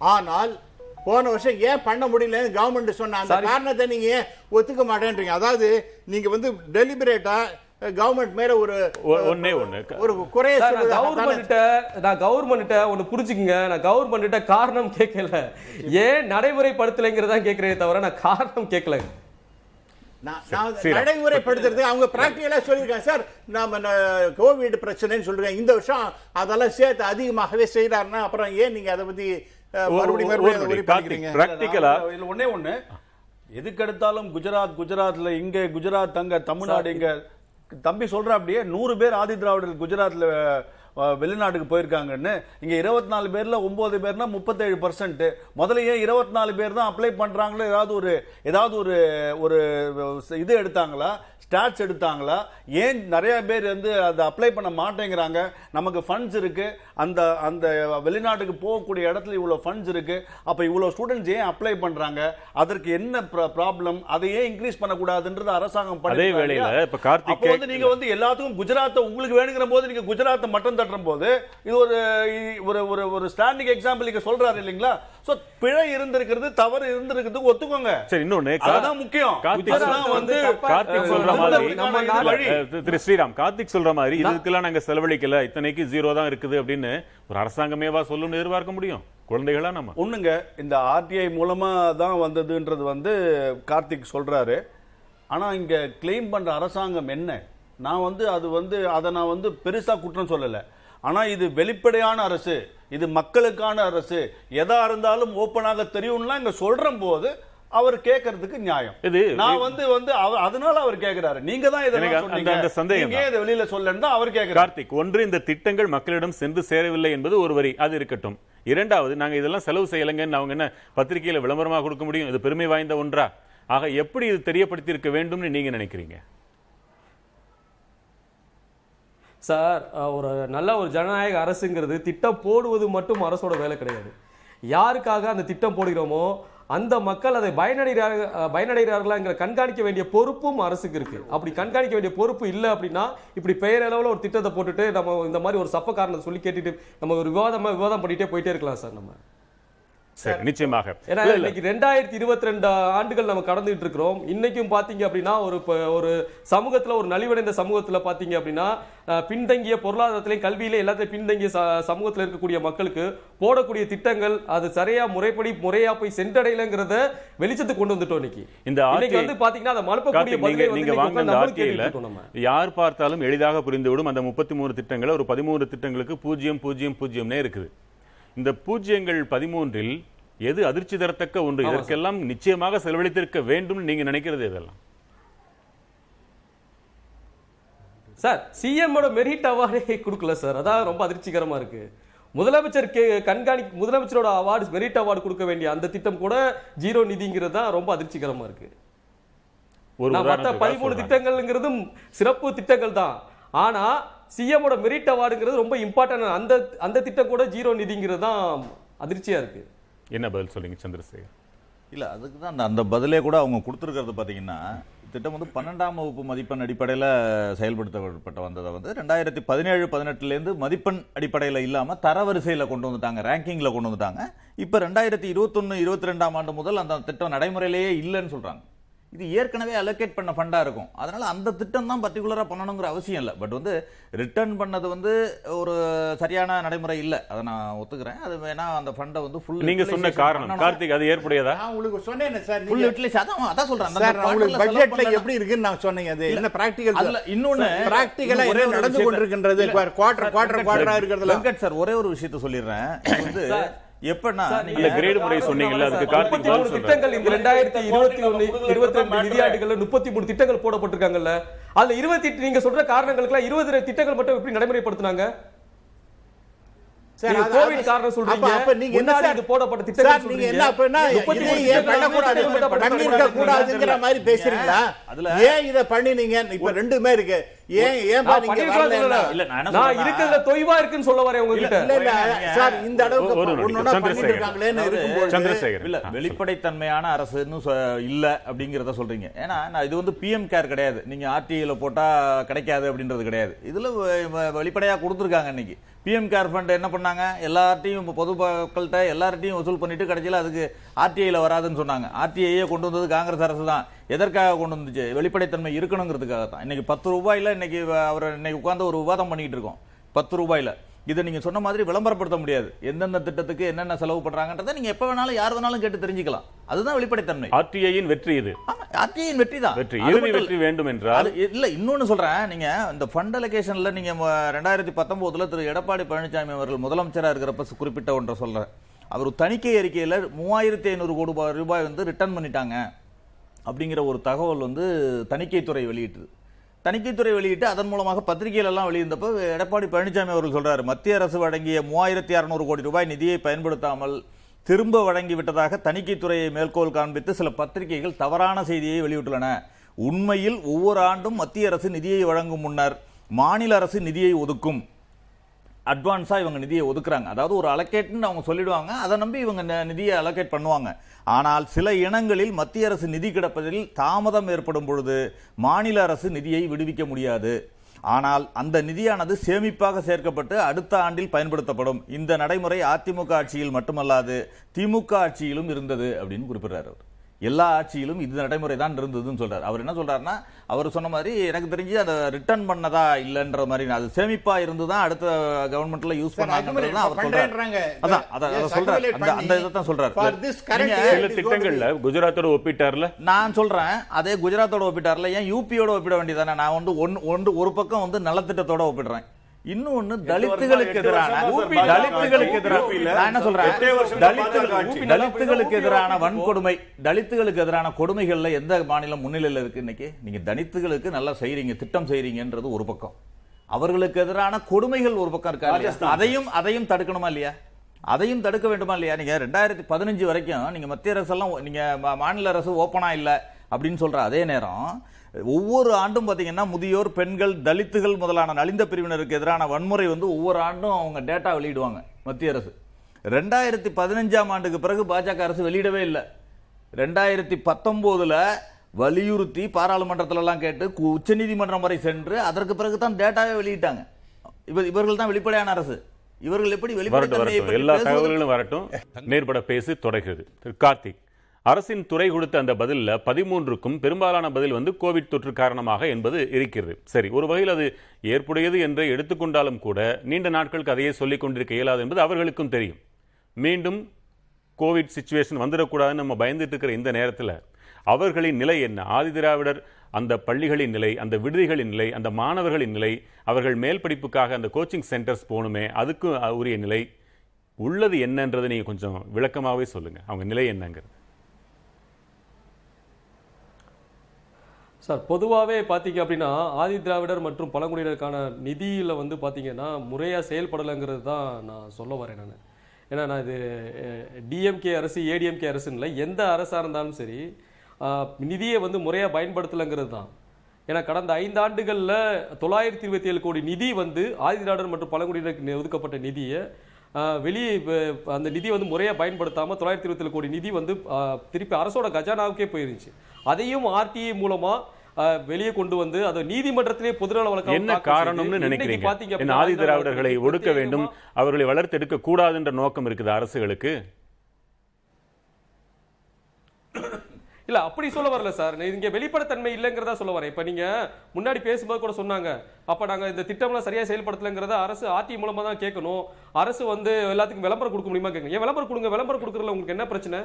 ஆனால் போன வருஷம் ஏன் பண்ண முடியலன்னு கவர்மெண்ட் சொன்ன அந்த. காரணத்தை நீங்க ஏன் ஒத்துக்க மாட்டேன்றீங்க? அதாவது நீங்க வந்து டெலிபரேட்டா கவர்மெண்ட் மேல ஒரு ஒ- ஒண்ணே ஒண்ணு. ஒரு குறைய கவர்மெண்ட்ட நான் கவர்மெண்ட்ட ஒன்னு புரிஞ்சுக்குங்க. நான் கவர்மெண்ட்ட காரணம் கேட்கல. ஏன் நடைமுறைப்படுத்தலைங்கிறதா கேட்கிறேன் தவிர நான் காரணம் கேட்கல. நடைமுறைப்படுத்துறதுக்கு அவங்க பிராக்டிகலா சொல்லியிருக்காங்க. சார் நாம கோவிட் பிரச்சனைன்னு சொல்றேன் இந்த வருஷம் அதெல்லாம் சேர்த்து அதிகமாகவே செய்யறாருன்னா அப்புறம் ஏன் நீங்க அதை பத்தி மறுபடியும் இதுல ஒண்ணே ஒண்ணு. எதுக்கெடுத்தாலும் குஜராத் குஜராத்ல இங்க குஜராத் அங்க தமிழ்நாடு இங்க தம்பி சொல்ற அப்படியே நூறு பேர் ஆதி திராவிடர்கள் குஜராத்ல வெளிநாட்டுக்கு போயிருக்காங்கன்னு இங்க இருபத்தி நாலு பேர்ல ஒன்பது பேர்னா முப்பத்தேழு பர்சன்ட் முதல்ல ஏன் இருபத்தி நாலு பேர் தான் அப்ளை பண்றாங்களோ ஏதாவது ஒரு ஏதாவது ஒரு ஒரு இது எடுத்தாங்களா? ஸ்டாட்ஸ் எடுத்தாங்களா? ஏன் நிறைய பேர் வந்து அதை அப்ளை பண்ண மாட்டேங்கிறாங்க? நமக்கு ஃபண்ட்ஸ் இருக்கு. அந்த அந்த வெளிநாட்டுக்கு போகக்கூடிய இடத்துல இவ்வளவு ஃபண்ட்ஸ் இருக்கு. அப்ப இவ்வளவு ஸ்டூடெண்ட்ஸ் ஏன் அப்ளை பண்றாங்க? அதற்கு என்ன ப்ராப்ளம் அதை ஏன் இன்க்ரீஸ் பண்ணக்கூடாதுன்றது அரசாங்கம் அதே வேளையில? இப்ப கார்த்திக் வந்து நீங்க வந்து எல்லாத்துக்கும் குஜராத்தை உங்களுக்கு வேணுங்கிற போது நீங்க குஜராத்தை மட்டும் தட்டுற போது இது ஒரு ஒரு ஒரு ஒரு ஸ்டாண்டிங் எக்ஸாம்பிள் நீங்க சொல்றாரு இல்லைங்களா? சோ பிழை இருந்திருக்கிறது தவறு இருந்திருக்கிறது ஒத்துக்கோங்க. சரி அதுதான் முக்கியம். கார்த்திக் வந்து கார்த்திக் சொல்ற திரு ஸ்ரீராம் கார்த்திக் சொல்ற மாதிரி இதுக்கெல்லாம் நாங்க செலவழிக்கல. இத்தனைக்கு ஜீரோ தான் இருக்குது அப்படின்னு ஒரு அரசாங்கமேவா சொல்லணும்னு எதிர்பார்க்க முடியும். குழந்தைகளா நம்ம. ஒண்ணுங்க இந்த ஆர்டிஐ மூலமா தான் வந்ததுன்றது வந்து கார்த்திக் சொல்றாரு. ஆனா இங்க கிளைம் பண்ற அரசாங்கம் என்ன? நான் வந்து அது வந்து அதை நான் வந்து பெருசா குற்றம் சொல்லல. ஆனா இது வெளிப்படையான அரசு. இது மக்களுக்கான அரசு. எதா இருந்தாலும் ஓப்பனாக தெரியும்லாம் இங்க சொல்ற போது அவர் கேட்கறதுக்கு நியாயம். இது நான் வந்து வந்து அவர் அதனால அவர் கேக்குறாரு. நீங்க தான் இதெல்லாம் அந்த- சந்தேகம் இதை வெளியில தான் அவர் கேக்குறாரு. கார்த்திக் ஒன்று இந்த திட்டங்கள் மக்களிடம் சென்று சேரவில்லை என்பது ஒரு வரி. அது இருக்கட்டும். இரண்டாவது நாங்க இதெல்லாம் செலவு செய்யலைங்கன்னு அவங்க என்ன பத்திரிகையில விளம்பரமா கொடுக்க முடியும்? இது பெருமை வாய்ந்த ஒன்றா? ஆக எப்படி இது தெரியப்படுத்தி இருக்க வேண்டும்னு நீங்க நினைக்கிறீங்க? சார் ஒரு நல்ல ஒரு ஜனநாயக அரசுங்கிறது திட்டம் போடுவது மட்டும் அரசோட வேலை கிடையாது. யாருக்காக அந்த திட்டம் போடுகிறோமோ அந்த மக்கள் அதை பயனடைகிறார்கள் பயனடைகிறார்களாங்கிற கண்காணிக்க வேண்டிய பொறுப்பும் அரசுக்கு இருக்கு. அப்படி கண்காணிக்க வேண்டிய பொறுப்பு இல்லை அப்படின்னா இப்படி பெயரளவில் ஒரு திட்டத்தை போட்டுட்டு நம்ம இந்த மாதிரி ஒரு சப்ப காரணத்தை சொல்லி கேட்டுட்டு நம்ம ஒரு விவாதமா விவாதம் பண்ணிட்டே போயிட்டே இருக்கலாம் சார் நம்ம. சரி நிச்சயமாக. ஏன்னா. இன்னைக்கு ரெண்டாயிரத்தி இருபத்தி ரெண்டு ஆண்டுகள் நம்ம கடந்துட்டு இருக்கிறோம் இன்னைக்கும் பாத்தீங்க அப்படின்னா ஒரு ஒரு சமூகத்துல ஒரு நலிவடைந்த சமூகத்துல பாத்தீங்க அப்படின்னா பின்தங்கிய பொருளாதாரத்திலையும் கல்வியில எல்லாத்தையும் பின்தங்கிய சமூகத்துல இருக்கக்கூடிய மக்களுக்கு போடக்கூடிய திட்டங்கள் அது சரியா முறைப்படி முறையா போய் சென்றடையலங்கிறத வெளிச்சத்துக்கு கொண்டு வந்துட்டோம் இன்னைக்கு. இந்த இன்னைக்கு வந்து பாத்தீங்கன்னா அதை நீங்க பதிலை நீங்க வாங்க நம்மளும் ஆர்டிஐல யார் பார்த்தாலும் எளிதாக புரிந்துவிடும். அந்த முப்பத்தி மூணு திட்டங்களை ஒரு பதிமூணு திட்டங்களுக்கு பூஜ்ஜியம் பூஜ்ஜியம் பூஜ்ஜியம்னே இருக்குது. இந்த பூஜ்ஜியங்கள் பதிமூன்றில் எது அதிர்ச்சி தரத்தக்க ஒன்று? இதற்கெல்லாம் நிச்சயமாக செலவழித்திருக்க வேண்டும் நீங்க நினைக்கிறது இதெல்லாம். சார் சிஎம்மோட மெரிட் அவார்டே கொடுக்கல சார். அதான் ரொம்ப அதிர்ச்சிகரமா இருக்கு. முதலமைச்சர் கே கண்காணி முதலமைச்சரோட அவார்டு மெரிட் அவார்டு கொடுக்க வேண்டிய அந்த திட்டம் கூட ஜீரோ நிதிங்கிறது தான் ரொம்ப அதிர்ச்சிகரமா இருக்கு. ஒரு உதாரணத்துக்காக பதிமூணு. திட்டங்கள்ங்கிறதும் சிறப்பு திட்டங்கள் தான். ஆனா சிஎம்மோட மெரிட் அவார்டுங்கிறது ரொம்ப இம்பார்ட்டன்ட் அந்த அந்த திட்டம் கூட ஜீரோ நிதிங்கிறது தான் அதிர்ச்சியா இருக்கு. என்ன பதில் சொல்றீங்க சந்திரசேகர்? இல்ல அதுக்கு தான் அந்த அந்த பதிலே கூட அவங்க கொடுத்துருக்கிறது பார்த்தீங்கன்னா திட்டம் வந்து பன்னெண்டாம் வகுப்பு மதிப்பெண் அடிப்படையில் செயல்படுத்தப்பட்ட வந்ததை வந்து ரெண்டாயிரத்தி பதினேழு பதினெட்டுலேருந்து மதிப்பெண் அடிப்படையில் இல்லாமல் தரவரிசையில் கொண்டு வந்துட்டாங்க ரேங்கிங்கில் கொண்டு வந்துட்டாங்க. இப்போ ரெண்டாயிரத்தி இருபத்தொன்று இருபத்தி ரெண்டாம் ஆண்டு முதல் அந்த திட்டம் நடைமுறையிலேயே இல்லைன்னு சொல்கிறாங்க இது ஏற்கனவே அலோகேட் பண்ண ஃபண்டா இருக்கும். அதனால அந்த திட்டம் தான் பர்டிகுலரா பண்ணணுங்கிற அவசியம் இல்லை. பட் வந்து ரிட்டர்ன் பண்ணது வந்து ஒரு சரியான நடைமுறை இல்லை. அதை நான் ஒத்துக்கிறேன். அது வேணா அந்த ஃபண்டை வந்து ஃபுல் நீங்க சொன்ன காரணம். கார்த்திக் அது ஏற்புடையதா? நான் உங்களுக்கு சொன்னேன் சார். ஃபுல் யூட்டிலைஸ் அதான் அதான் சொல்றேன். அந்த சார் உங்களுக்கு பண்ணல. எப்படி இருக்குன்னு நான் சொன்னேங்க அது என்ன பிராக்டிகல் அதுல இன்னொன்னு பிராக்டிகலா ஒரே என்ன நடந்து விஷயத்த- கொண்டிருக்கின்றது? குவார்டர் குவார்டர் வெங்கட் குவார்டரா சார், இருக்கிறதுல? வெங்கட் சார் ஒரே ஒரு விஷயத்த சொல்லிடுறேன். வந்து சார், நீங்க grade முறை சொன்னீங்கல்ல, அதுக்கு கார்த்திக் சொல்றாரு. திட்டங்கள் இந்த ரெண்டாயிரத்தி இருபத்தி ஒண்ணு இருபத்தி ரெண்டு நிதியாண்டுகள்ல முப்பத்தி மூணு திட்டங்கள் போடப்பட்டிருக்காங்கல்ல அதுல இருபத்தி எட்டு நீங்க சொல்ற காரணங்களுக்குலாம் இருபது திட்டங்கள் மட்டும் எப்படி நடைமுறைப்படுத்தினாங்க பேசுறீங்களா? ஏன் இதை பண்ணி நீங்க இப்ப ரெண்டுமே இருக்கு. ஏன் நான் இருக்கிறதுல தொய்வா இருக்குன்னு சொல்ல வரேன் உங்ககிட்ட. இல்ல இல்ல நீங்க- சார் இந்த அளவுக்கு. ஒன்னொன்னா பண்ணிட்டு. இருக்காங்களேன்னு அதாவது இருக்கும்போது சந்திரசேகர் இல்ல வெளிப்படைத்தன்மையான அரசுன்னு இல்ல அப்படிங்கறத சொல்றீங்க. ஏன்னா நான் இது வந்து பிஎம் கேர் கிடையாது. நீங்க ஆர்டிஐல போட்டா கிடைக்காது அப்படின்றது கிடையாது. இதுல வெளிப்படையா கொடுத்துருக்காங்க இன்னைக்கு. பிஎம் கேர் ஃபண்ட் என்ன பண்ணாங்க? எல்லார்ட்டையும் பொது மக்கள்கிட்ட எல்லார்ட்டையும் வசூல் பண்ணிட்டு கிடைச்சில அதுக்கு ஆர்டிஐயில் வராதுன்னு சொன்னாங்க. ஆர்டிஐயே கொண்டு வந்தது காங்கிரஸ் அரசு தான். எதற்காக கொண்டு வந்துச்சு? வெளிப்படைத்தன்மை இருக்கணுங்கிறதுக்காக தான் இன்னைக்கு பத்து ரூபாயில் இன்னைக்கு அவர் இன்னைக்கு உட்காந்து ஒரு விவாதம் பண்ணிக்கிட்டு இருக்கோம். பத்து ரூபாயில். இதை நீங்க சொன்ன மாதிரி விளம்பரப்படுத்த முடியாது. எந்தெந்த திட்டத்துக்கு என்னென்ன செலவு பண்றாங்கன்றதை நீங்க எப்ப வேணாலும் யார் வேணாலும் கேட்டு தெரிஞ்சுக்கலாம். அதுதான் வெளிப்படைத்தன்மை. ஆர்டிஐயின் வெற்றி இது. ஆர்டிஐயின் வெற்றி தான். வெற்றி. இறுதி வெற்றி. வேண்டும் என்றால் இல்ல இன்னொன்னு சொல்றேன். நீங்க இந்த ஃபண்ட் அலோகேஷன்ல நீங்க ம- ரெண்டாயிரத்தி பத்தொன்பதுல திரு. எடப்பாடி பழனிசாமி அவர்கள் முதலமைச்சரா இருக்கிறப்ப குறிப்பிட்ட ஒன்றை சொல்றேன். அவர் தணிக்கை அறிக்கையில மூவாயிரத்தி ஐநூறு கோடி ரூபாய் ரூபாய் வந்து ரிட்டர்ன் பண்ணிட்டாங்க. அப்படிங்கிற ஒரு தகவல் வந்து தணிக்கைத்துறை வெளியிட்டது. தணிக்கைத்துறை வெளியிட்டு அதன் மூலமாக பத்திரிகைகள் எல்லாம் வெளியிருந்தப்போ எடப்பாடி பழனிசாமி அவர்கள் சொல்றாரு மத்திய அரசு வழங்கிய மூவாயிரத்தி அறுநூறு கோடி ரூபாய் நிதியை பயன்படுத்தாமல் திரும்ப வழங்கி விட்டதாக தணிக்கைத்துறையை மேற்கோள் காண்பித்து சில பத்திரிகைகள் தவறான செய்தியை வெளியிட்டுள்ளன. உண்மையில் ஒவ்வொரு ஆண்டும் மத்திய அரசு நிதியை வழங்கும் முன்னர் மாநில அரசு நிதியை ஒதுக்கும். அட்வான்ஸாக இவங்க நிதியை ஒதுக்குறாங்க. அதாவது ஒரு அலோகேட்னு அவங்க சொல்லிடுவாங்க அதை நம்பி இவங்க நிதியை அலோகேட் பண்ணுவாங்க. ஆனால் சில இனங்களில் மத்திய அரசு நிதி கிடப்பதில் தாமதம் ஏற்படும் பொழுது மாநில அரசு நிதியை விடுவிக்க முடியாது. ஆனால் அந்த நிதியானது சேமிப்பாக சேர்க்கப்பட்டு அடுத்த ஆண்டில் பயன்படுத்தப்படும். இந்த நடைமுறை அதிமுக ஆட்சியில் மட்டுமல்லாது திமுக ஆட்சியிலும் இருந்தது அப்படின்னு குறிப்பிடுறார் அவர். எல்லா ஆட்சியிலும் இது நடைமுறை தான் இருந்ததுன்னு சொல்றாரு. அவர் என்ன சொல்றாருன்னா அவர் சொன்ன மாதிரி எனக்கு தெரிஞ்சு அதை ரிட்டர்ன் பண்ணதா இல்லைன்ற மாதிரி அது சேமிப்பா இருந்து தான் அடுத்த கவர்மெண்ட்ல யூஸ் பண்ணாங்கன்றது தான் அவர் சொல்றாரு. அதான் அத- Yes, அதை சொல்றாரு. அந்த அந்த இதை தான் சொல்றாரு. for this current நீங்க- year, சில திட்டங்கள்ல குஜராத்தோட ஒப்பிட்டார்ல? நான் சொல்றேன் அதே குஜராத்தோட ஒப்பிட்டார்ல ஏன் யூபியோட ஒப்பிட வேண்டியதானே நான் வந்து ஒன்னு ஒன்று ஒரு பக்கம் வந்து நலத்திட்டத்தோட ஒப்பிடுறேன். இன்னொன்னு தலித்துகளுக்கு எதிரான தலித்துகளுக்கு எதிரான நான் என்ன சொல்றேன்? தலித்துகள். தலித்துகளுக்கு எதிரான வன்கொடுமை. தலித்துகளுக்கு எதிரான கொடுமைகள்ல எந்த மாநிலம் முன்னிலையில் இருக்கு இன்னைக்கு? நீங்க தலித்துகளுக்கு நல்லா செய்றீங்க திட்டம் செய்றீங்கன்றது ஒரு பக்கம். அவர்களுக்கு எதிரான கொடுமைகள் ஒரு பக்கம் இருக்கா. அதையும் அதையும் தடுக்கணுமா இல்லையா? அதையும் தடுக்க வேண்டுமா இல்லையா? நீங்க ரெண்டாயிரத்தி பதினஞ்சு வரைக்கும் நீங்க மத்திய அரசு எல்லாம் நீங்க மாநில அரசு ஓப்பனா இல்ல அப்படின்னு சொல்ற அதே நேரம் ஒவ்வொரு ஆண்டும் பாத்தீங்கன்னா முதியோர் பெண்கள் தலித்துகள் முதலான நலிந்த பிரிவினருக்கு எதிரான வன்முறை வந்து ஒவ்வொரு ஆண்டும் அவங்க டேட்டா வெளியிடுவாங்க மத்திய அரசு. ரெண்டாயிரத்தி பதினஞ்சாம் ஆண்டுக்கு பிறகு பாஜக அரசு வெளியிடவே இல்லை. ரெண்டாயிரத்தி பத்தொன்பதுல வலியுறுத்தி பாராளுமன்றத்துல எல்லாம் கேட்டு உச்சநீதிமன்றம் வரை சென்று அதற்கு பிறகு தான் டேட்டாவே வெளியிட்டாங்க. இவர் இவர்கள் தான் வெளிப்படையான அரசு. இவர்கள் எப்படி பற்றி எல்லா? தகவல்களும் வரட்டும். நேர்பட பேசி தொடர்கிறது திரு கார்த்திக். அரசின் துறை கொடுத்த அந்த பதிலில் பதிமூன்றுக்கும் பெரும்பாலான பதில் வந்து கோவிட் தொற்று காரணமாக என்பது இருக்கிறது. சரி ஒரு வகையில் அது ஏற்புடையது என்று எடுத்துக்கொண்டாலும் கூட நீண்ட நாட்களுக்கு அதையே சொல்லிக் கொண்டிருக்க இயலாது என்பது அவர்களுக்கும் தெரியும். மீண்டும் கோவிட் சுச்சுவேஷன் வந்துடக்கூடாதுன்னு நம்ம பயந்துட்டு இருக்கிற இந்த நேரத்தில் அவர்களின் நிலை என்ன? ஆதிதிராவிடர் அந்த பள்ளிகளின் நிலை அந்த விடுதிகளின் நிலை அந்த மாணவர்களின் நிலை அவர்கள் மேல் படிப்புக்காக அந்த கோச்சிங் சென்டர்ஸ் போகணுமே அதுக்கும் உரிய நிலை உள்ளது என்னன்றதை நீங்கள் கொஞ்சம் விளக்கமாகவே சொல்லுங்கள் அவங்க நிலை என்னங்கிறது. சார் பொதுவாகவே பார்த்தீங்க அப்படின்னா ஆதி திராவிடர் மற்றும் பழங்குடியினருக்கான நிதியில் வந்து பார்த்தீங்கன்னா முறையாக செயல்படலைங்கிறது தான் நான் சொல்ல வரேன் நான். ஏன்னா நான் இது டிஎம்கே அரசு ஏடிஎம்கே அரசுன்னு இல்லை எந்த அரசாக இருந்தாலும் சரி நிதியை வந்து முறையாக பயன்படுத்தலைங்கிறது தான். ஏன்னா கடந்த ஐந்து ஆண்டுகளில் தொள்ளாயிரத்தி இருபத்தி ஏழு கோடி நிதி வந்து ஆதி திராவிடர் மற்றும் பழங்குடியினருக்கு ஒதுக்கப்பட்ட நிதியை வெளியே அந்த நிதி வந்து முறையாக பயன்படுத்தாமல் தொள்ளாயிரத்தி இருபத்தி கோடி நிதி வந்து திருப்பி அரசோட கஜானாவுக்கே போயிருந்துச்சு. அதையும் ஆர்டிஐ மூலமா ஆஹ் வெளியே கொண்டு வந்து அதை நீதிமன்றத்திலே பொதுநல வழக்காக என்ன காரணம்னு நினைக்கிறீங்க? ஆதி திராவிடர்களை ஒடுக்க வேண்டும் அவர்களை வளர்த்தெடுக்க கூடாதுன்ற நோக்கம் இருக்குது அரசுகளுக்கு? இல்ல அப்படி சொல்ல வரல சார். இங்க வெளிப்படத்தன்மை இல்லைங்கிறதா சொல்ல வரேன். இப்ப நீங்க முன்னாடி பேசும்போது கூட சொன்னாங்க. அப்ப நாங்க இந்த திட்டம்லாம் சரியா செயல்படுத்தலைங்கிறத அரசு ஆர்டி மூலமா தான் கேட்கணும். அரசு வந்து எல்லாத்துக்கும் விளம்பரம் கொடுக்க முடியுமா கேட்கணும். ஏன் விளம்பரம் கொடுங்க விளம்பரம் கொடுக்கறதுல உங்களுக்கு என்ன பிரச்சனை?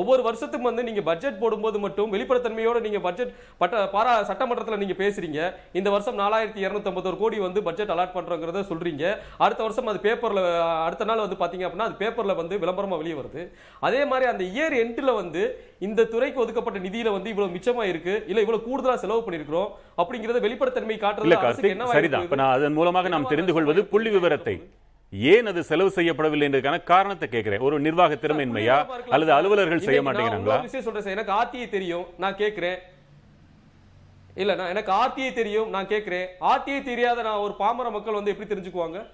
ஒவ்வொரு வருஷத்துக்கும் வந்து நீங்க பட்ஜெட் போடும்போது மட்டும் வெளிப்படைத்தன்மையோட நீங்க பட்ஜெட் பட்ட பாரா சட்டமன்றத்துல நீங்க பேசுறீங்க. இந்த வருஷம் நாலாயிரத்தி இருநூத்தி கோடி வந்து பட்ஜெட் அலாட் பண்றோங்கிறத சொல்றீங்க. அடுத்த வருஷம் அது பேப்பர்ல அடுத்த நாள் வந்து பாத்தீங்க அப்படின்னா அது பேப்பர்ல வந்து விளம்பரமா வெளியே வருது. அதே மாதிரி அந்த இயர் எண்ட்ல வந்து இந்த துறைக்கு ஒதுக்கப்பட்ட நிதியில வந்து இவ்வளவு மிச்சமா இருக்கு இல்ல இவ்வளவு கூடுதலா செலவு பண்ணிருக்கிறோம் அப்படிங்கறத வெளிப்படைத்தன்மை காட்டுறது என்னவா சரிதான். அதன் மூலமாக நாம் தெரிந்து கொள்வது புள்ளி விவரத்தை ஏன் அது செலவு செய்யப்படவில்லை என்றதுக்கான காரணத்தை கேட்கிறேன். ஒரு நிர்வாக திறமையின்மையா? அல்லது. அலுவலர்கள் செய்ய மாட்டேங்கிறாங்களா? சொல்றேன் எனக்கு ஆர்டிஐ தெரியும் நான் கேட்கிறேன். இல்ல நான் எனக்கு ஆர்டிஐ தெரியும் நான் கேட்கிறேன். ஆர்டிஐ தெரியாத நான் ஒரு பாமர மக்கள் வந்து எப்படி தெரிஞ்சுக்குவாங்க?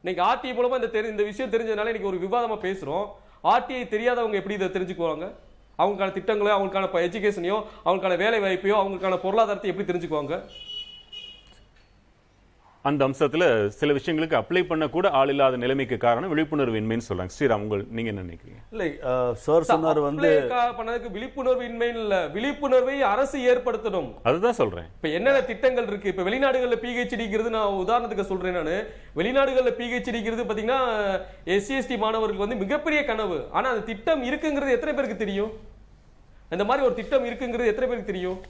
இன்னைக்கு ஆர்டிஐ மூலமா இந்த தெரி இந்த விஷயம் தெரிஞ்சதுனால இன்னைக்கு ஒரு விவாதமா பேசுறோம். ஆர்டிஐ தெரியாதவங்க எப்படி இதை தெரிஞ்சுக்குவாங்க? அவங்களுக்கான திட்டங்களோ அவங்களுக்கான எஜுகேஷனையோ அவங்களுக்கான வேலை வாய்ப்பையோ அவங்களுக்கான பொருளாதாரத்தை எப்படி தெரிஞ்சுக்குவாங்க? அந்த அம்சத்துல சில விஷயங்களுக்கு அப்ளை பண்ண கூட ஆள் இல்லாத நிலைமைக்கு காரணம் விழிப்புணர்வு இன்மைன்னு சொல்றாங்க. ஸ்ரீராம் உங்கள் நீங்க என்ன நினைக்கிறீங்க? இல்லை சார் சொன்னார் வந்து பண்ணதுக்கு விழிப்புணர்வு இன்மை இல்ல. விழிப்புணர்வை அரசு ஏற்படுத்தணும். அதுதான் சொல்றேன். இப்ப என்னென்ன திட்டங்கள் இருக்கு? இப்ப வெளிநாடுகள்ல பிஹெச்டிங்கிறது நான் உதாரணத்துக்கு சொல்றேன் நானு. வெளிநாடுகள்ல பிஹெச்டிங்கிறது பாத்தீங்கன்னா எஸ்சி எஸ்டி மாணவர்களுக்கு வந்து மிகப்பெரிய கனவு. ஆனா அந்த திட்டம் இருக்குங்கிறது எத்தனை பேருக்கு தெரியும்? அந்த மாதிரி ஒரு திட்டம் இருக்குங்கிறது எத்தனை பேருக்கு தெரியும்?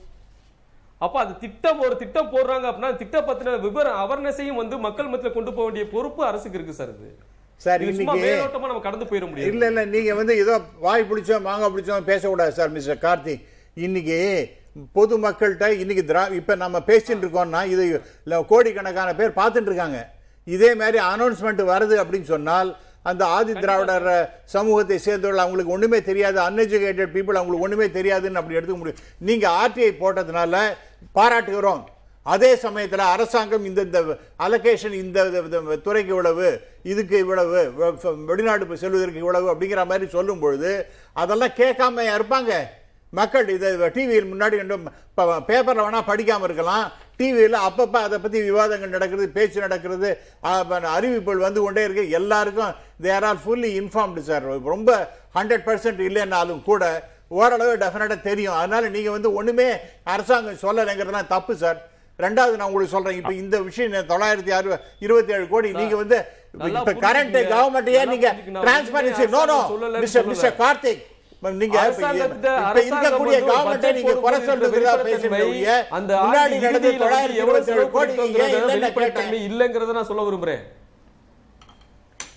அப்ப அந்த திட்டம் ஒரு திட்டம் போடுறாங்க அப்படின்னா திட்டம் பத்தின விவரம் அவர்னஸையும் வந்து மக்கள் மத்தியில கொண்டு போக வேண்டிய பொறுப்பு அரசுக்கு இருக்கு சார் இது. சார் இன்னைக்கு நம்ம கடந்து போயிட முடியாது. இல்ல இல்ல நீங்க வந்து ஏதோ வாய் பிடிச்சோம் மாங்காய் பிடிச்சோம் பேசக்கூடாது சார் மிஸ்டர் கார்த்திக் இன்னைக்கு பொது மக்கள்கிட்ட இன்னைக்கு திரா இப்ப நம்ம பேசிட்டு இருக்கோம்னா இது கோடிக்கணக்கான பேர் பார்த்துட்டு இருக்காங்க. இதே மாதிரி அனௌன்ஸ்மெண்ட் வருது அப்படின்னு சொன்னால் அந்த ஆதி திராவிடர் சமூகத்தை சேர்ந்தவர்கள் அவங்களுக்கு ஒண்ணுமே தெரியாது அன்எஜுகேட்டட் பீப்புள் அவங்களுக்கு ஒண்ணுமே தெரியாதுன்னு அப்படி எடுத்துக்க முடியும். நீங்க ஆர்டிஐ போட்டதுனால பாராட்டுகிறோம். அதே சமயத்தில் அரசாங்கம் இந்த இந்த அலோகேஷன் இந்த இந்த- துறைக்கு இவ்வளவு இதுக்கு இவ்வளவு வெ- வெளிநாடு செல்வதற்கு இவ்வளவு அப்படிங்கிற மாதிரி சொல்லும் பொழுது அதெல்லாம் கேட்காம இருப்பாங்க? மக்கள் இதை டிவியில் முன்னாடி பேப்பரில் வேணால் படிக்காமல் இருக்கலாம். டிவியில் அப்பப்போ அதை பற்றி விவாதங்கள் நடக்கிறது பேச்சு நடக்கிறது அறிவிப்புகள் வந்து கொண்டே இருக்கு. எல்லாருக்கும் there are fully informed sir ரொம்ப ஹண்ட்ரட் பர்சன்ட் இல்லைன்னாலும் கூட ஓரளவு டெஃபினட்டாக தெரியும். அதனால நீங்கள் வந்து ஒன்றுமே அரசாங்கம் சொல்லலைங்கிறதுலாம் தப்பு சார் ரெண்டாவது நான் உங்களுக்கு சொல்றேன். இப்போ இந்த விஷயம் தொள்ளாயிரத்தி அறுபது இருபத்தி ஏழு கோடி நீங்க வந்து இப்ப கரண்ட் நல்லா நீங்க. Transparency no no mister. Mister Karthik நீங்க இருக்கக்கூடிய கவர்மெண்ட்டை நீங்க குறை பேசுறீங்க முன்னாடி நடந்த தொள்ளாயிரத்தி இருபத்தி ஏழு கோடி இல்லைங்கிறத நான் சொல்ல விரும்புறேன்.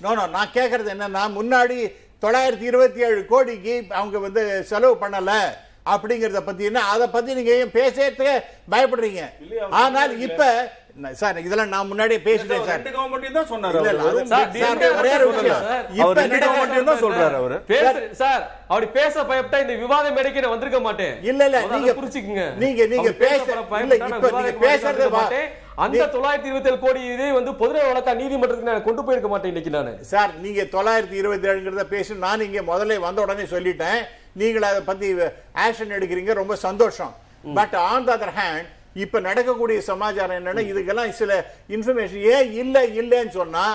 நோ நோ நான் கேட்கறது என்னன்னா முன்னாடி தொள்ளாயிரத்தி இருபத்தி ஏழு கோடிக்கு அவங்க வந்து செலவு பண்ணல அப்படிங்கறத பத்தி அதை பத்தி நீங்க ஏன் பேசுறதுக்கு பயப்படுறீங்க? ஆனால் இப்ப சார் இதெல்லாம் நான் முன்னாடியே பேசிட்டேன் சார். ரெண்டு கவர்மெண்ட்டையும் தான் சொன்னாரு அவரு. அது- சார், அப்படி பேச பயப்பட்டா இந்த விவாத மேடைக்கு நான் வந்திருக்க மாட்டேன். இல்ல, இல்ல, நீங்க- புரிச்சுக்குங்க நீங்க- நீங்க பேச இல்ல, இப்ப நீங்க பேசுறது. அந்த தொள்ளாயிரத்தி இருபத்தி ஏழு கோடி இதே வந்து பொதுநல வழக்கா நீதிமன்றத்துக்கு நான் கொண்டு போயிருக்க மாட்டேன் இன்னைக்கு நானு. சார் நீங்க தொள்ளாயிரத்தி இருபத்தி ஏழுங்கிறத பேசி நான் இங்க முதல்ல வந்த உடனே சொல்லிட்டேன். நீங்கள் அதை பத்தி ஆக்ஷன் எடுக்கிறீங்க ரொம்ப சந்தோஷம். But on the other hand இப்ப நடக்கக்கூடிய சமாச்சாரம் என்னன்னா இதுக்கெல்லாம் சில இன்ஃபர்மேஷன் ஏன் இல்ல இல்லைன்னு சொன்னா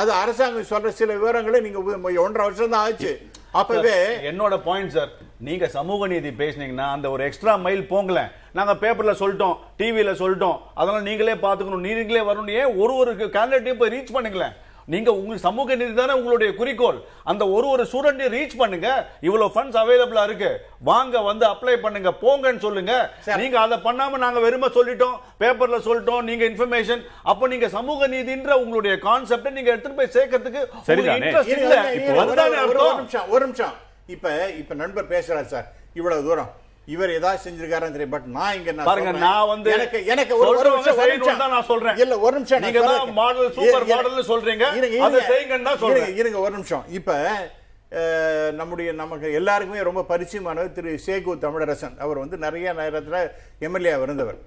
அது அரசாங்கம் சொல்ற சில விவரங்களை நீங்க ஒன்றரை வருஷம் தான் ஆச்சு. அப்பவே என்னோட பாயிண்ட் சார் நீங்க சமூக நீதி பேசுனீங்கன்னா அந்த ஒரு எக்ஸ்ட்ரா மைல் போங்கல நாங்க பேப்பர்ல சொல்லிட்டோம் டிவியில சொல்லிட்டோம். அதெல்லாம் நீங்களே பாத்துக்கணும் நீங்களே வரணும். ஏன் ஒரு ஒரு கேண்டிடேட்டையும் போய் ரீச் பண்ணுங்களேன் நீங்க உங்க சமூக நீதி தானே உங்களுடைய குறிக்கோள். அந்த ஒரு ஒரு ஸ்டூடெண்ட்டையும் ரீச் பண்ணுங்க. இவ்வளவு ஃபண்ட்ஸ் அவைலபிளா இருக்கு. வாங்க வந்து அப்ளை பண்ணுங்க. போங்கன்னு சொல்லுங்க. நீங்க அதை பண்ணாம நாங்க வெறுமை சொல்லிட்டோம். பேப்பர்ல சொல்லிட்டோம். நீங்க இன்ஃபர்மேஷன் அப்ப நீங்க சமூக நீதின்ற உங்களுடைய கான்செப்டை நீங்க எடுத்துட்டு போய் சேர்க்கறதுக்கு. இன்ட்ரெஸ்ட் இல்ல ஒரு- நிமிஷம் ஒரு நிமிஷம். இப்ப இப்ப நண்பர் பேசுறாரு சார். இவ்வளவு தூரம். இவர் ஏதாவது செஞ்சிருக்காருன்னு தெரியும் பட் நான் இங்க பாருங்க. நான் வந்து எனக்கு எனக்கு ஒரு ஒரு நிமிஷம் நான் சொல்றேன். இல்ல ஒரு நிமிஷம் நீங்க தான் இரு- இரு- modelன்னு சொல்றீங்க. அதை. செய்யுங்கன்னு சொல்றேன். இருங்க, ஒரு நிமிஷம் இப்ப நம்முடைய நமக்கு எல்லாருக்குமே ரொம்ப பரிச்சயமானவர் திரு சேகு தமிழரசன் அவர் வந்து நிறைய நேரத்துல எம்எல்ஏ இருந்தவர்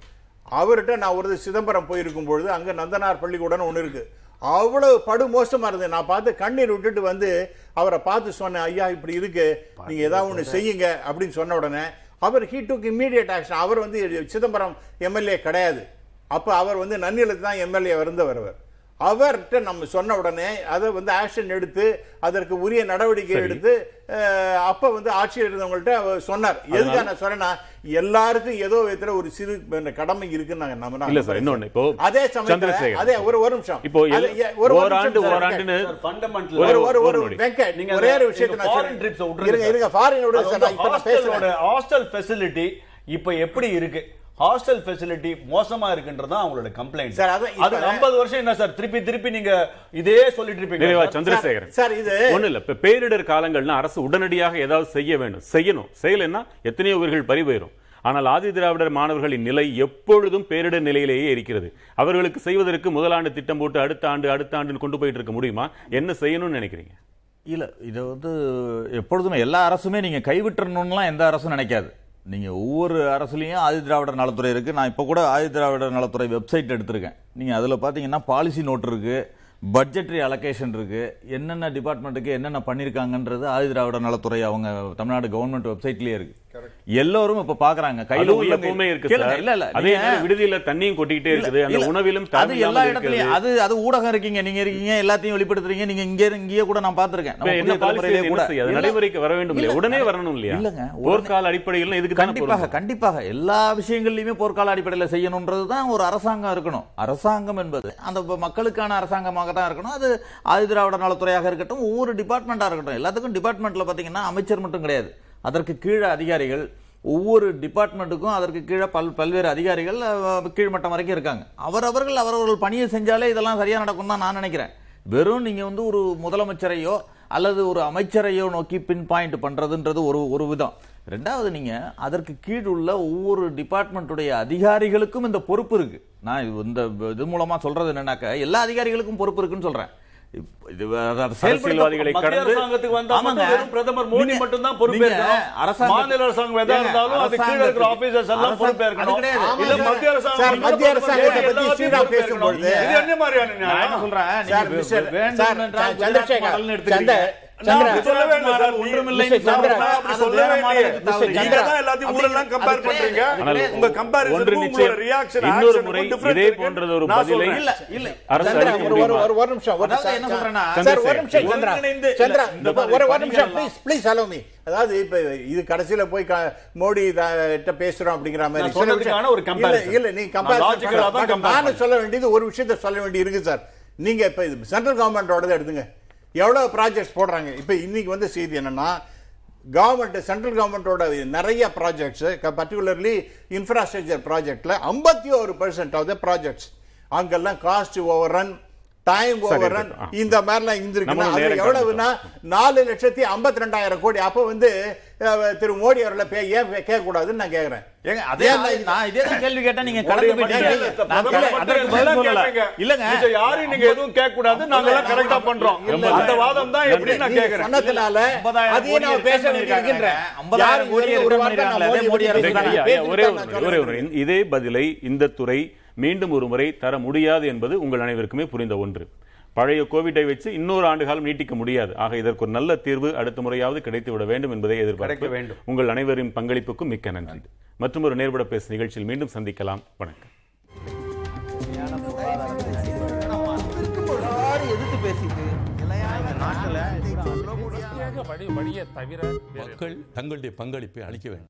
அவர்கிட்ட நான் ஒரு சிதம்பரம் போயிருக்கும் பொழுது அங்க நந்தனார் பள்ளிக்கூடம் ஒன்று இருக்கு அவ்வளவு படு மோசமா இருந்தது நான் பார்த்து கண்ணீர் விட்டுட்டு வந்து அவரை பார்த்து சொன்னேன் ஐயா இப்படி இருக்கு நீங்க ஏதாவது ஒண்ணு செய்யுங்க அப்படின்னு சொன்ன உடனே அவர் ஹீ டுக் இம்மீடியட் ஆக்ஷன் அவர் வந்து சிதம்பரம் எம்எல்ஏ கிடையாது. அப்போ அவர் வந்து நன்னிலத்து தான் எம்எல்ஏ இருந்தவர் அவர். அவர்கிட்ட நம்ம சொன்ன உடனே அதை வந்து ஆக்ஷன் எடுத்து அதற்கு உரிய நடவடிக்கை. எடுத்து அப்ப வந்து ஆட்சியில் இருந்தவங்கள்ட்ட அவர் சொன்னார். எதுக்காக நான் சொன்னேன்னா எல்லாருக்கும் ஏதோ விதத்துல ஒரு சிறு கடமை இருக்குன்னு நாங்க நம்பினா இல்ல சார் இன்னொன்னு இப்போ அதே சமயத்துல அதே ஒரு ஒரு நிமிஷம். இப்போ ஒரு ஒரு ஃபண்டமெண்டல் ஒரு ஒரு ஒரு ஒரு நொடி. வெங்கட் நீங்க ஒரே ஒரு விஷயத்தை நான் அ விட்டுருங்க இருங்க ஃபாரின் விடுங்க சார் நான் இப்ப பேசுறேன். ஹாஸ்டல் ஃபெசிலிட்டி இப்ப எப்படி இருக்கு? ஹாஸ்டல் ஃபெசிலிட்டி மோசமா இருக்குன்றது தான் அவங்களோட கம்ப்ளைண்ட் சார், அது 50 வருஷம் என்ன சார்? திருப்பி திருப்பி நீங்க இதே சொல்லிட்டு நிறைவா இருப்பீங்க சந்திரசேகரன். சார், இது ஒண்ணு இல்ல. இப்ப பேரிடர் காலங்கள்னா அரசு உடனடியாக ஏதாவது செய்ய வேண்டும். செய்யணும். செய்யலைன்னா எத்தனையோ உயிர்கள் பறிபோயிரும். ஆனால் ஆதி திராவிடர் மாணவர்களின் நிலை எப்பொழுதும் பேரிடர் நிலையிலேயே இருக்கிறது. அவர்களுக்கு செய்வதற்கு முதலாண்டு திட்டம் போட்டு அடுத்த ஆண்டு அடுத்த ஆண்டுன்னு கொண்டு போயிட்டு இருக்க முடியுமா? என்ன செய்யணும்னு நினைக்கிறீங்க? இல்ல இதை வந்து எப்பொழுதுமே எல்லா அரசுமே நீங்க கைவிட்டுறணும்லாம் எந்த அரசும் நினைக்காது. நீங்கள் ஒவ்வொரு அரசுலையும் ஆதி திராவிடர் நலத்துறை இருக்குது நான் இப்போ கூட ஆதி திராவிடர் நலத்துறை வெப்சைட் எடுத்திருக்கேன். நீங்கள் அதில் பார்த்தீங்கன்னா பாலிசி நோட் இருக்குது பட்ஜெட்ரி அலோகேஷன் இருக்குது என்னென்ன டிபார்ட்மெண்ட்டுக்கு என்னென்ன பண்ணியிருக்காங்கன்றது ஆதி திராவிடர் நலத்துறை அவங்க தமிழ்நாடு கவர்மெண்ட் வெப்சைட்லேயே இருக்குது எல்லோரும் இப்போ பார்க்குறாங்க கையில் எப்பவுமே இருக்கு இல்ல இல்ல அதே விடுதியில தண்ணியும் கொட்டிக்கிட்டே இருக்குது. அந்த உணவிலும் அது எல்லா இடத்துலயும் அது அது ஊடகம் இருக்கீங்க நீங்க இருக்கீங்க எல்லாத்தையும் வெளிப்படுத்துறீங்க நீங்க இங்கே இங்கேயே கூட நான் என்ன கூட. நடைமுறைக்கு வர வேண்டும் இல்லையா? இல்ல, உடனே வரணும் இல்லையா? இல்லங்க. போர்க்கால அடிப்படையில் இதுக்கு கண்டிப்பாக கண்டிப்பாக. எல்லா விஷயங்கள்லையுமே போர்க்கால அடிப்படையில் செய்யணுன்றது தான் ஒரு அரசாங்கம் இருக்கணும். அரசாங்கம் என்பது அந்த மக்களுக்கான அரசாங்கமாக தான் இருக்கணும். அது ஆதி திராவிட நலத்துறையாக இருக்கட்டும் ஒவ்வொரு டிபார்ட்மெண்ட்டாக இருக்கட்டும். எல்லாத்துக்கும் டிபார்ட்மெண்ட்ல பார்த்தீங்கன்னா அமைச்சர் மட்டும் கிடையாது. அதற்கு கீழே அதிகாரிகள் ஒவ்வொரு டிபார்ட்மெண்ட்டுக்கும் அதற்கு கீழே பல் பல்வேறு அதிகாரிகள் கீழ்மட்டம் வரைக்கும் இருக்காங்க. அவரவர்கள் அவரவர்கள் பணியை செஞ்சாலே இதெல்லாம் சரியாக நடக்கும் தான் நான் நினைக்கிறேன். வெறும் நீங்கள் வந்து ஒரு முதலமைச்சரையோ அல்லது ஒரு அமைச்சரையோ நோக்கி பின் பாயிண்ட் பண்ணுறதுன்றது ஒரு ஒரு விதம். ரெண்டாவது நீங்கள் அதற்கு கீழ் உள்ள ஒவ்வொரு டிபார்ட்மெண்ட்டுடைய அதிகாரிகளுக்கும் இந்த பொறுப்பு இருக்குது நான் இது- இந்த இது மூலமாக சொல்கிறது என்னன்னாக்க எல்லா அதிகாரிகளுக்கும் பொறுப்பு இருக்குன்னு சொல்கிறேன் அரசியல்வாதிகளை கடந்து பிரதமர் மோடி மட்டும் தான் பொறுப்பேற்கணும் மாநில அரசாங்கம் எதா இருந்தாலும் அது கீழ இருக்கிற ஆபீசர்ஸ் எல்லாம் பொறுப்பேற்கணும். இல்ல மத்திய. அரசாங்கம் மத்திய. அரசாங்கத்தை பத்தி எல்லாத்தையும் ஸ்ரீராம் பொறுப்பேற்கணும். பேசும்பொழுது- இது என்ன மாதிரியான நான் என்ன சொல்றேன் சார், மிஸ்டர் வேண்டும் என்றால் எடுத்துக்கிறீங்க. இன்னொரு முறை இதே. போன்றது ஒரு பதிலை சொல்றேன். இல்ல இல்ல. அரசு ஒரு நிமிஷம் ஒரு அதாவது என்ன சொல்றேன்னா, சார் ஒரு நிமிஷம் ப்ளீஸ் ப்ளீஸ் அலோ மீ அதாவது இப்ப இது கடைசியில போய் மோடி கிட்ட பேசுறோம் அப்படிங்கிற மாதிரி. இல்ல இல்ல நீ கம்பேர் சொல்ல வேண்டியது ஒரு விஷயத்தை சொல்ல வேண்டி இருக்கு சார். நீங்க இப்ப சென்ட்ரல் கவர்மெண்டோட எடுத்துங்க. எவ்வளவு ப்ராஜெக்ட்ஸ் போடுறாங்க? இப்ப இன்னைக்கு வந்து செய்தி என்னன்னா கவர்மெண்ட் சென்ட்ரல் கவர்மெண்டோட நிறைய ப்ராஜெக்ட்ஸ் பர்டிகுலர்லி இன்ஃப்ராஸ்ட்ரக்சர் ப்ராஜெக்ட்ல ஐம்பத்தி ஒரு பர்சன்ட் ஆஃப் த ப்ராஜெக்ட்ஸ் அங்கெல்லாம் cost over run time over run. இந்த மாதிரிலாம் இருந்திருக்குன்னா அது எவ்வளவுன்னா நாலு லட்சத்தி ஐம்பத்தி ரெண்டாயிரம் கோடி. அப்போ வந்து திரு மோடி அவர்களை பே- ஏன் கேட்க கூடாதுன்னு நான் கேக்குறேன் ஏங்க, அதே நான் இதே தான் கேள்வி கேட்டா நீங்க கடந்து போயிட்டீங்க. அதற்கு பதில் சொல்லல. இல்லங்க. இதை யாரையும் நீங்க எதுவும் கேட்க கூடாது நாங்க எல்லாம் கரெக்டா பண்றோம். அந்த வாதம் தான் எப்படி நான் கேக்குறேன் சொன்னதுனால கோடி நான் பேச பண்ணிருக்காங்க. ஐம்பதாயிரம் கோடி பண்ணிருக்காங்களே, அதே மோடி மோடியை அரசு ஒரே ஒரு. இதே பதிலை இந்த துறை மீண்டும் ஒரு முறை தர முடியாது என்பது உங்கள் அனைவருக்குமே புரிந்த ஒன்று. பழைய கோவிட்டை வச்சு இன்னொரு ஆண்டு காலம் நீட்டிக்க முடியாது. ஆக இதற்கு ஒரு நல்ல தீர்வு அடுத்த முறையாவது கிடைத்து விட வேண்டும் என்பதை எதிர்பார்க்க வேண்டும். உங்கள் அனைவரின் பங்களிப்புக்கும் மிக்க நன்றி. மற்றும் ஒரு நேர்பட பேசு நிகழ்ச்சியில் மீண்டும் சந்திக்கலாம். வணக்கம். மக்கள் தங்களுடைய பங்களிப்பை அளிக்க வேண்டும்.